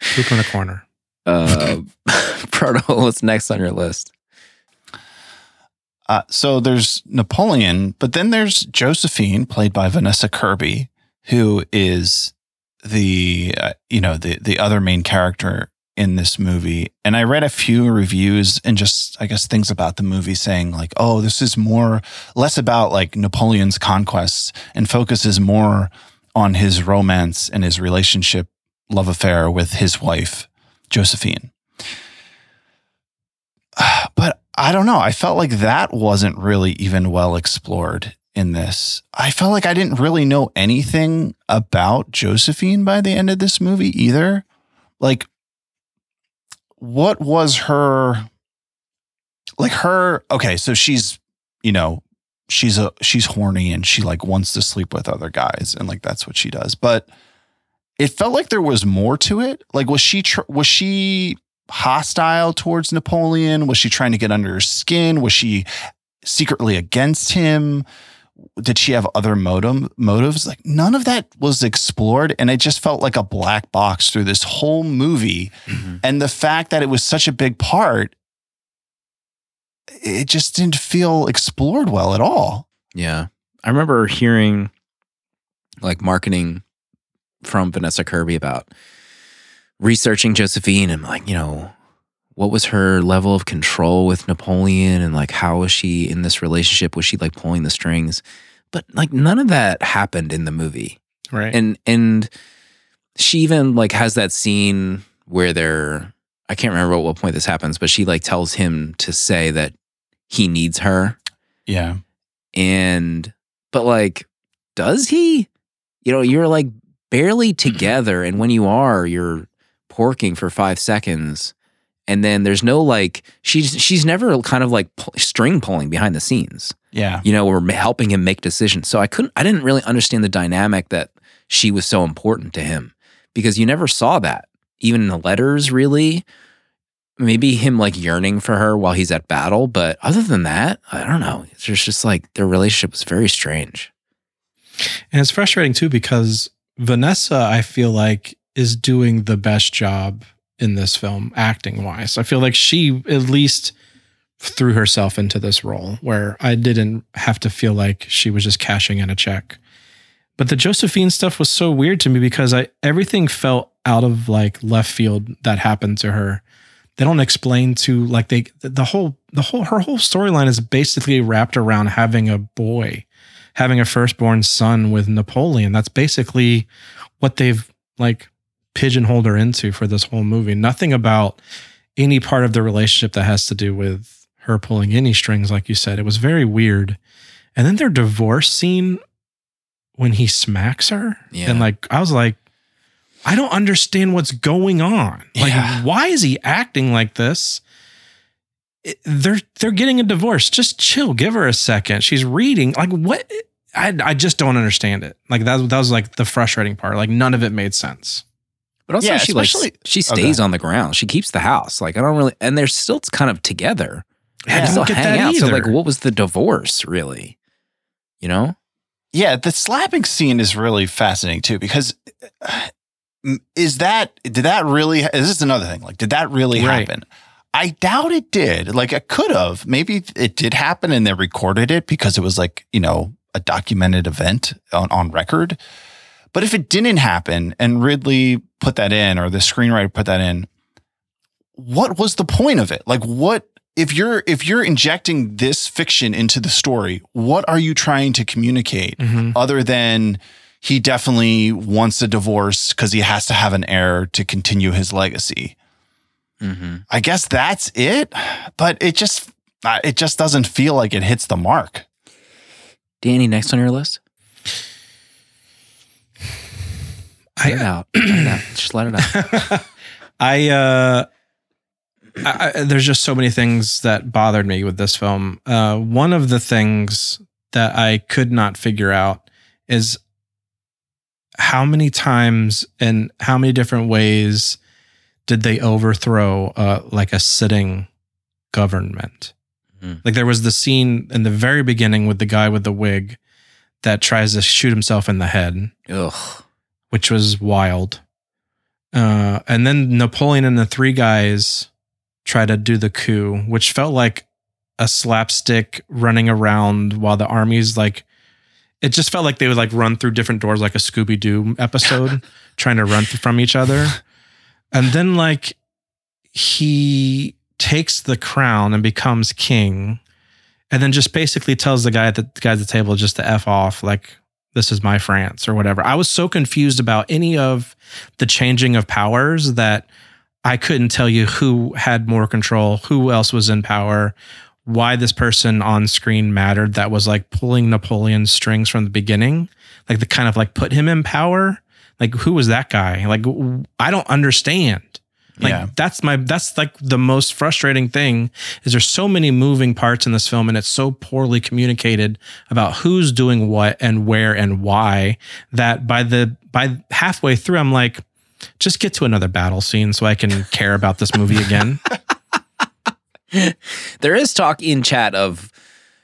Poop in the corner. Uh, Proto, what's next on your list? Uh, so there's Napoleon, but then there's Josephine, played by Vanessa Kirby, who is the uh, you know the the other main character in this movie. And I read a few reviews and just I guess things about the movie saying like, oh, this is more less about like Napoleon's conquests and focuses more on his romance and his relationship, love affair with his wife, Josephine. But I don't know. I felt like that wasn't really even well explored in this. I felt like I didn't really know anything about Josephine by the end of this movie either. Like, what was her, like her, okay, so she's, you know, she's a, she's horny and she like wants to sleep with other guys and like that's what she does. But it felt like there was more to it. Like, was she, tr- was she, hostile towards Napoleon? Was she trying to get under his skin? Was she secretly against him? Did she have other motive, motives? Like none of that was explored. And it just felt like a black box through this whole movie. Mm-hmm. And the fact that it was such a big part, it just didn't feel explored well at all. Yeah. I remember hearing like marketing from Vanessa Kirby about researching Josephine and like, you know, what was her level of control with Napoleon and like how was she in this relationship? Was she like pulling the strings? But like none of that happened in the movie. Right. And and she even like has that scene where they're I can't remember at what point this happens, but she like tells him to say that he needs her Yeah. and but like does he you know you're like barely together and when you are you're porking for five seconds and then there's no like she's she's never kind of like string pulling behind the scenes. Yeah. you know or ma- helping him make decisions. So i couldn't i didn't really understand the dynamic that she was so important to him because you never saw that even in the letters really. Maybe him like yearning for her while he's at battle but other than that i don't know. It's just, just like their relationship was very strange. And it's frustrating too because Vanessa, I feel like, is doing the best job in this film, acting wise. I feel like she at least threw herself into this role where I didn't have to feel like she was just cashing in a check. But the Josephine stuff was so weird to me because I everything felt out of like left field that happened to her. They don't explain to like they the whole the whole her whole storyline is basically wrapped around having a boy, having a firstborn son with Napoleon. That's basically what they've like pigeonholed her into for this whole movie. Nothing about any part of the relationship that has to do with her pulling any strings, like you said. It was very weird. And then their divorce scene when he smacks her. Yeah. And like I was like, I don't understand what's going on. Like, Yeah. why is he acting like this? It- they're they're getting a divorce. Just chill. Give her a second. She's reading. Like what? I I just don't understand it. Like that that was like the frustrating part. Like none of it made sense. But also, Yeah, she like she Okay. stays on the ground. She keeps the house. Like I don't really, and they're still kind of together. I They don't still hang out. So like, what was the divorce really? You know? Yeah, the slapping scene is really fascinating too because uh, is that did that really is this is another thing like did that really Right. happen? I doubt it did. Like it could have. Maybe it did happen and they recorded it because it was like, you know, a documented event on, on record. But if it didn't happen and Ridley put that in or the screenwriter put that in, what was the point of it? Like what if you're if you're injecting this fiction into the story, what are you trying to communicate Mhm. other than he definitely wants a divorce because he has to have an heir to continue his legacy? Mm-hmm. I guess that's it, but it just it just doesn't feel like it hits the mark. Mm-hmm. Danny, next on your list. Let it I out. Let it out. Just let it out. I uh I, I, there's just so many things that bothered me with this film. Uh, one of the things that I could not figure out is how many times and how many different ways did they overthrow uh, like a sitting government? Mhm. Like there was the scene in the very beginning with the guy with the wig that tries to shoot himself in the head Ugh. Which was wild. Uh, and then Napoleon and the three guys try to do the coup, which felt like a slapstick running around while the army's like. It just felt like they would like run through different doors like a Scooby Doo episode, trying to run from each other. And then like he takes the crown and becomes king, and then just basically tells the guy at the, the guy at the table just to f off, like this is my France or whatever. I was so confused about any of the changing of powers that I couldn't tell you who had more control, who else was in power, why this person on screen mattered that was like pulling Napoleon's strings from the beginning, like the kind of like put him in power. Like who was that guy? Like I don't understand. Like Yeah. that's my that's like the most frustrating thing is there's so many moving parts in this film and it's so poorly communicated about who's doing what and where and why that by the by halfway through I'm like just get to another battle scene so I can care about this movie again. There is talk in chat of,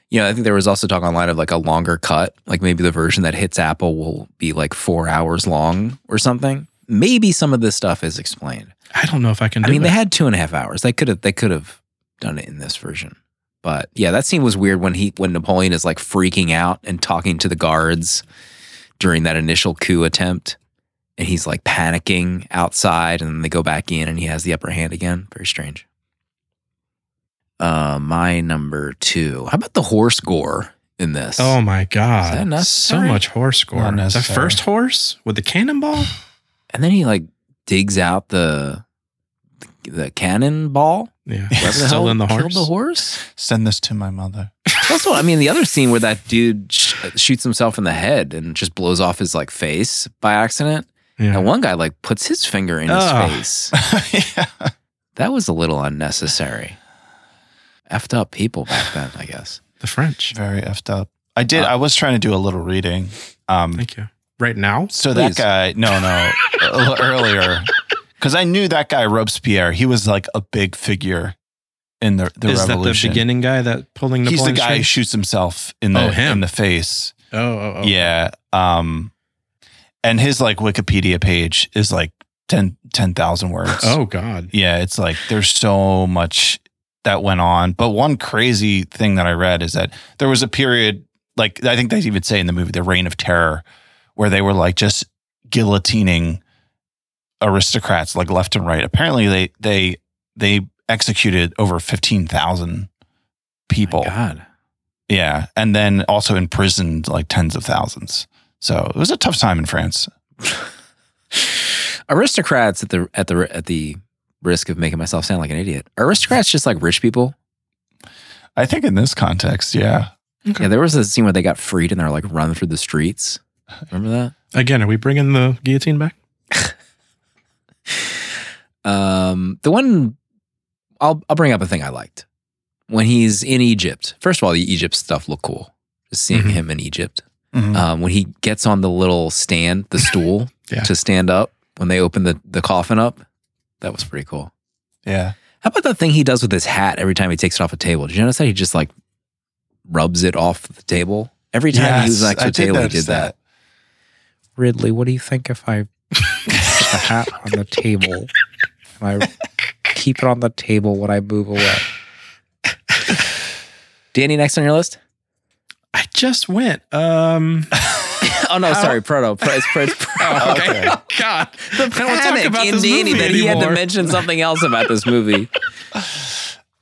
you know, I think there was also talk online of like a longer cut, like maybe the version that hits Apple will be like four hours long or something. Maybe some of this stuff is explained. I don't know if I can do I mean, it. they had two and a half hours. They could have they could have done it in this version. But yeah, that scene was weird when he when Napoleon is like freaking out and talking to the guards during that initial coup attempt. And he's like panicking outside, and then they go back in and he has the upper hand again. Very strange. Uh my number two. How about the horse gore in this? Oh my Is god. So much horse gore. The first horse with the cannonball? And then he like digs out the the cannonball. Yeah. The Still hell in the killed horse. the horse. Send this to my mother. Also, I mean, the other scene where that dude sh- shoots himself in the head and just blows off his like face by accident, Yeah. and one guy like puts his finger in his face. yeah. That was a little unnecessary. Effed up people back then, I guess. The French. Very effed up. I did. Uh, I was trying to do a little reading. Um, Thank you. Right now? so Please. that guy, no, no, earlier, because I knew that guy Robespierre. He was like a big figure in the the Is that the revolution. beginning guy that pulling the He's the guy who shoots himself in the Oh, him. in the face. Oh, oh, oh. Yeah. Um, and his like Wikipedia page is like 10 10,000 words. Oh God. Yeah, it's like there's so much that went on. But one crazy thing that I read is that there was a period, like I think they even say in the movie, the reign of terror, where they were like just guillotining aristocrats like left and right. Apparently they they they executed over 15,000 people. My God. Yeah, and then also imprisoned like tens of thousands. So it was a tough time in France. Aristocrats at the at the at the risk of making myself sound like an idiot. Aristocrats just like rich people? I think in this context, yeah. Yeah, there was a scene where they got freed and they're like running through the streets. Remember that? Again, are we bringing the guillotine back? Um, the one I'll I'll bring up a thing I liked when he's in Egypt. First of all, the Egypt stuff looked cool. Just seeing Mhm. him in Egypt. Mhm. Um, when he gets on the little stand, the stool Yeah. to stand up when they open the the coffin up, that was pretty cool. yeah. How about that thing he does with his hat every time he takes it off a table? Did you notice that he just like rubs it off the table every time he was Yes, next to I a table? He did that. Ridley, what do you think if I put the hat on the table and I keep it on the table when I move away? Danny, next on your list? I just went. Um, Oh no, sorry, Proto. Pro, it's, Pro- it's Pro- oh, okay. Okay. Oh, God. the I don't talk panic about in Danny that he had to mention something else about this movie.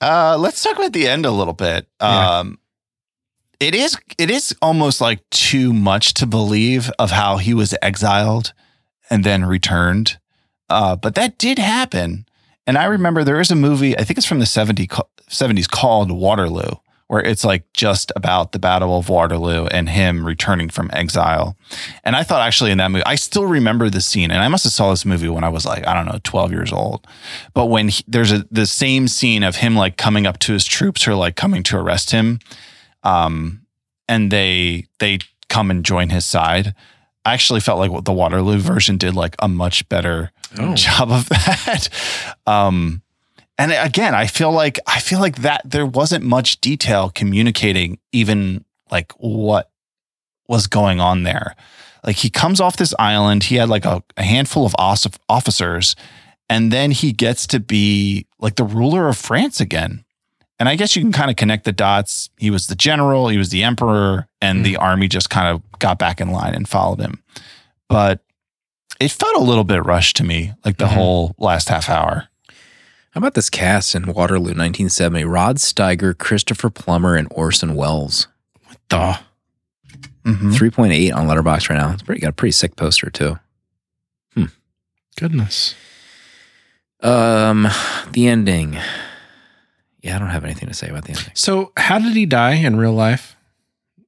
Uh, let's talk about the end a little bit. Yeah. Um, it is it is almost like too much to believe of how he was exiled and then returned. Uh, but that did happen. And I remember there is a movie, I think it's from the 70, 70s called Waterloo, where it's like just about the Battle of Waterloo and him returning from exile. And I thought actually in that movie, I still remember the scene. And I must have saw this movie when I was like, I don't know, 12 years old. But when he, there's a the same scene of him like coming up to his troops who like coming to arrest him, um, and they they come and join his side. I actually felt like what the Waterloo version did like a much better Oh. job of that. Um, and again, I feel like I feel like that there wasn't much detail communicating even like what was going on there. Like he comes off this island, he had like a, a handful of os- officers, and then he gets to be like the ruler of France again. And I guess you can kind of connect the dots. He was the general, he was the emperor, and the army just kind of got back in line and followed him. But it felt a little bit rushed to me, like the Mhm. whole last half hour. How about this cast in Waterloo 1970? Rod Steiger, Christopher Plummer, and Orson Welles. Duh. Mhm. 3.8 on Letterboxd right now. It's pretty got a pretty sick poster too. Goodness. Um, the ending. Yeah, I don't have anything to say about the ending. So, how did he die in real life?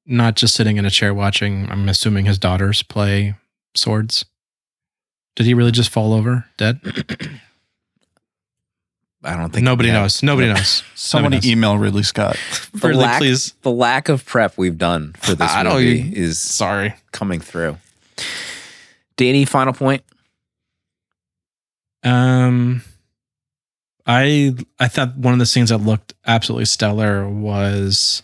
Not just sitting in a chair watching, I'm assuming his daughters play swords. Did he really just fall over dead? I don't think Nobody knows. Nobody knows. Somebody Nobody knows. email Ridley Scott. The Ridley, lack, please. the lack of prep we've done for this I don't movie is Sorry. coming through. Danny, final point. Um, I I thought one of the scenes that looked absolutely stellar was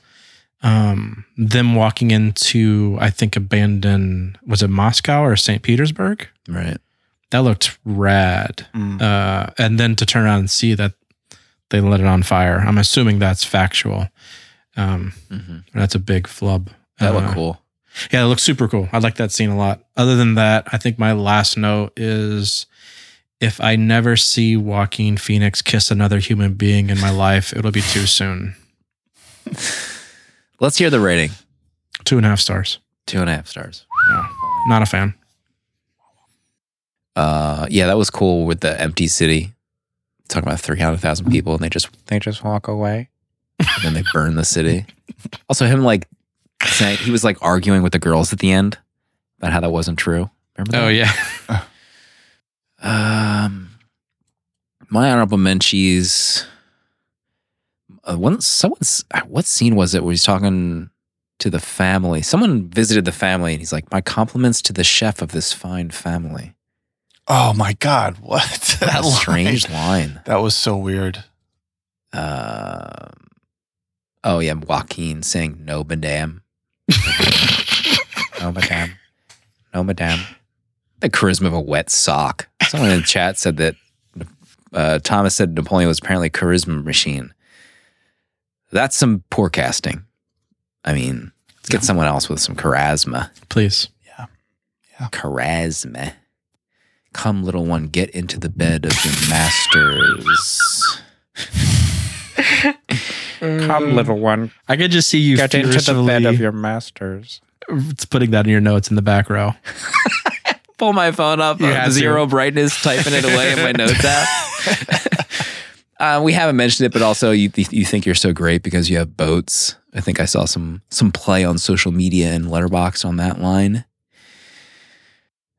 um them walking into I think abandoned was it Moscow or St. Petersburg? Right. That looked rad. Mm. Uh, and then to turn around and see that they lit it on fire. I'm assuming that's factual. Um, hmm that's a big flub. That Uh, looked cool. Yeah, it looks super cool. I like that scene a lot. Other than that, I think my last note is if I never see Joaquin Phoenix kiss another human being in my life, it'll be too soon. Let's hear the rating. Two and a half stars. Two and a half stars. Not a fan. Uh, yeah, that was cool with the empty city. Talking about three hundred thousand people, and they just they just walk away, and then they burn the city. Also, him like saying he was like arguing with the girls at the end about how that wasn't true. Remember? That? Oh yeah. Um, my honorable mentions. Uh, one, someone's. What scene was it where he's talking to the family? Someone visited the family, and he's like, "My compliments to the chef of this fine family." Oh my God. What? That line. strange line. That was so weird. Um, oh yeah, Joaquin saying "No, madame." no, madame. No, madame. The charisma of a wet sock. Someone in the chat said that uh, Thomas said Napoleon was apparently a charisma machine. That's some poor casting. I mean, let's get someone else with some charisma. Please. Yeah, yeah. Charisma. Come, little one, get into the bed of your masters. Come, little one, I could just see you get into the bed of your masters. It's putting that in your notes in the back row. Pull my phone up, uh, to. zero brightness, typing it away in my notes app. uh, we haven't mentioned it, but also you you think you're so great because you have boats. I think I saw some some play on social media and Letterboxd on that line.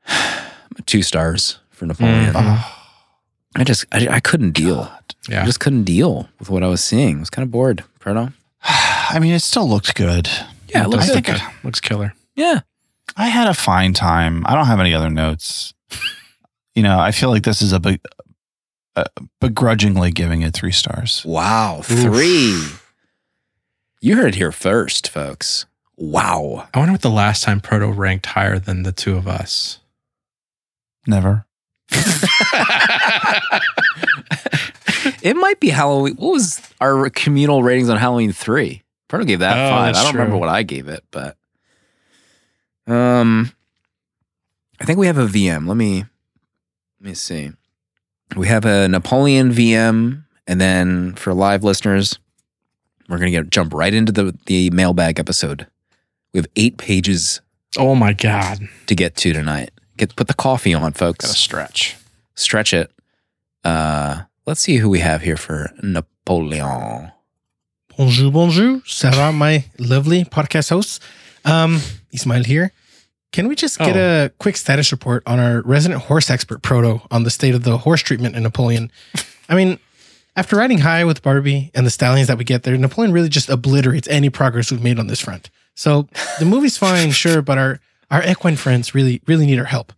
Two stars for Napoleon. Mhm. I just I, I couldn't deal. I Yeah. just couldn't deal with what I was seeing. I was kind of bored. Proto. I mean, it still looked good. Yeah, it looks I good. think Looks killer. Yeah. I had a fine time. I don't have any other notes. you know, I feel like this is a big, uh, begrudgingly giving it three stars. Wow. Three. You heard it here first, folks. Wow. I wonder what the last time Proto ranked higher than the two of us. Never. It might be Halloween. What was our communal ratings on Halloween three? Proto gave that Oh, five. I don't remember what I gave it, but um, I think we have a VM. Let me let me see. We have a Napoleon VM, and then for live listeners, we're gonna get jump right into the the mailbag episode. We have eight pages Oh my God. to get to tonight. Get put the coffee on, folks. Got to stretch. stretch it. Uh, let's see who we have here for Napoleon. Bonjour, bonjour. Ça va, my lovely podcast host. Um, Ismail here. Can we just get Oh. a quick status report on our resident horse expert, Proto, on the state of the horse treatment in Napoleon? I mean, after riding high with Barbie and the stallions that we get there, Napoleon really just obliterates any progress we've made on this front. So the movie's fine, sure, but our our equine friends really, really need our help.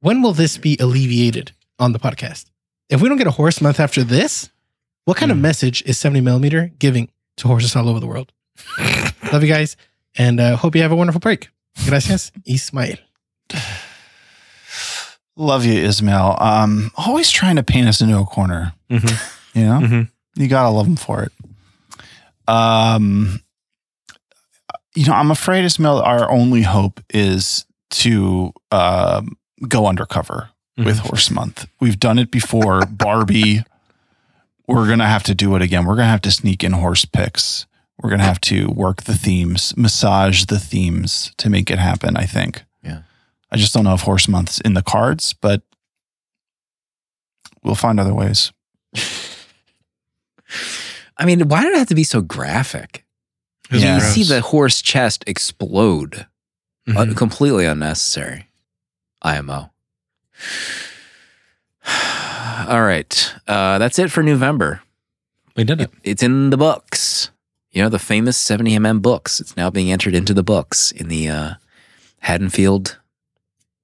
When will this be alleviated on the podcast? If we don't get a horse month after this, what kind of Hmm. message is 70 millimeter giving to horses all over the world? Love you guys, and uh, hope you have a wonderful break. Gracias, Ismael. Love you, Ismail. Um, always trying to paint us into a corner. Mm-hmm. You know, Mhm. you gotta love him for it. Um, you know, I'm afraid, Ismail, our only hope is to um, go undercover with Mhm. Horse Month. We've done it before. Barbie. We're gonna have to do it again. We're gonna have to sneak in horse picks. We're gonna have to work the themes, massage the themes to make it happen. I think. Yeah. I just don't know if Horse Month's in the cards, but we'll find other ways. I mean, why did it have to be so graphic? Yeah. You gross. see the horse chest explode. Uh, completely unnecessary. IMO. All right. Uh, that's it for November. we did it. It's in the books. You know, the famous 70mm books. It's now being entered into the books in the uh, Haddonfield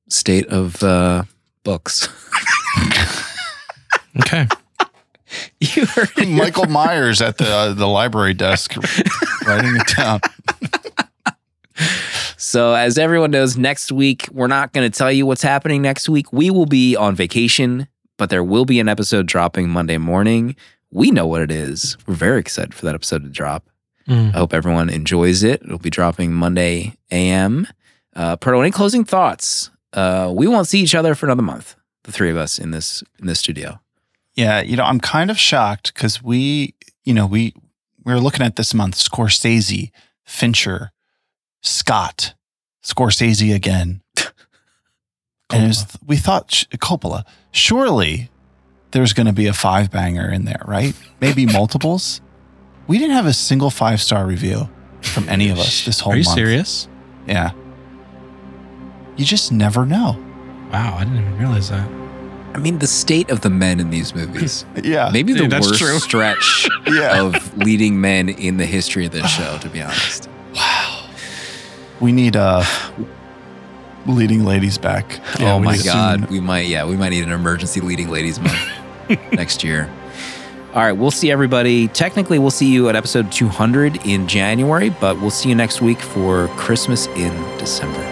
state of uh, books. Okay. you heard it. Michael Myers at the uh, the library desk writing it down. So, as everyone knows, next week, we're not going to tell you what's happening next week. We will be on vacation, but there will be an episode dropping Monday morning. We know what it is. We're very excited for that episode to drop. Mm. I hope everyone enjoys it. It'll be dropping Monday AM. Uh, Proto, any closing thoughts? Uh, we won't see each other for another month. The three of us in this in this studio. Yeah, you know, I'm kind of shocked because we, you know, we we were looking at this month Scorsese, Fincher, Scott, Scorsese again, and it was, we thought sh- Coppola. Surely there's going to be a five banger in there, right? Maybe multiples. We didn't have a single five star review from any of us this whole Are you month. serious? Yeah. You just never know. Wow, I didn't even realize that. I mean, the state of the men in these movies. Yeah. Maybe the Dude, that's worst true. stretch Yeah. of leading men in the history of this show, to be honest. Wow. We need uh leading ladies back. Yeah, oh we my need to God. soon. We might, yeah, we might need an emergency leading ladies month next year. All right, we'll see everybody. Technically, we'll see you at episode 200 in January, but we'll see you next week for Christmas in December.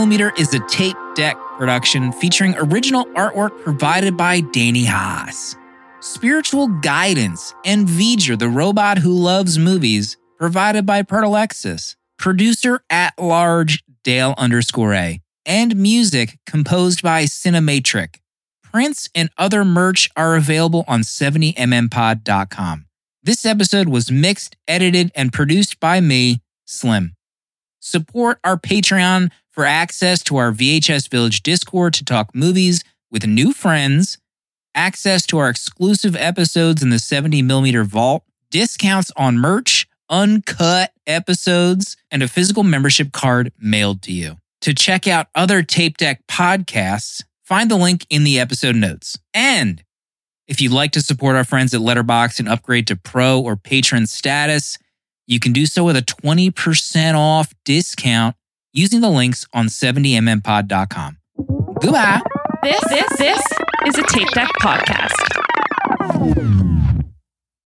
70mm is a tape deck production featuring original artwork provided by Danny Haas. Spiritual guidance and V'ger, the robot who loves movies, provided by Pertalexis. Producer at large Dale underscore A. And music composed by Cinematric. Prints and other merch are available on 70mmpod.com. This episode was mixed, edited, and produced by me, Slim. Support our Patreon for access to our VHS Village Discord to talk movies with new friends, access to our exclusive episodes in the 70mm vault, discounts on merch, uncut episodes, and a physical membership card mailed to you. To check out other Tape Deck podcasts, find the link in the episode notes. And if you'd like to support our friends at Letterboxd and upgrade to pro or patron status, you can do so with a 20% off discount using the links on 70mmpod.com. Goodbye. This, this, this is a Tape Deck podcast.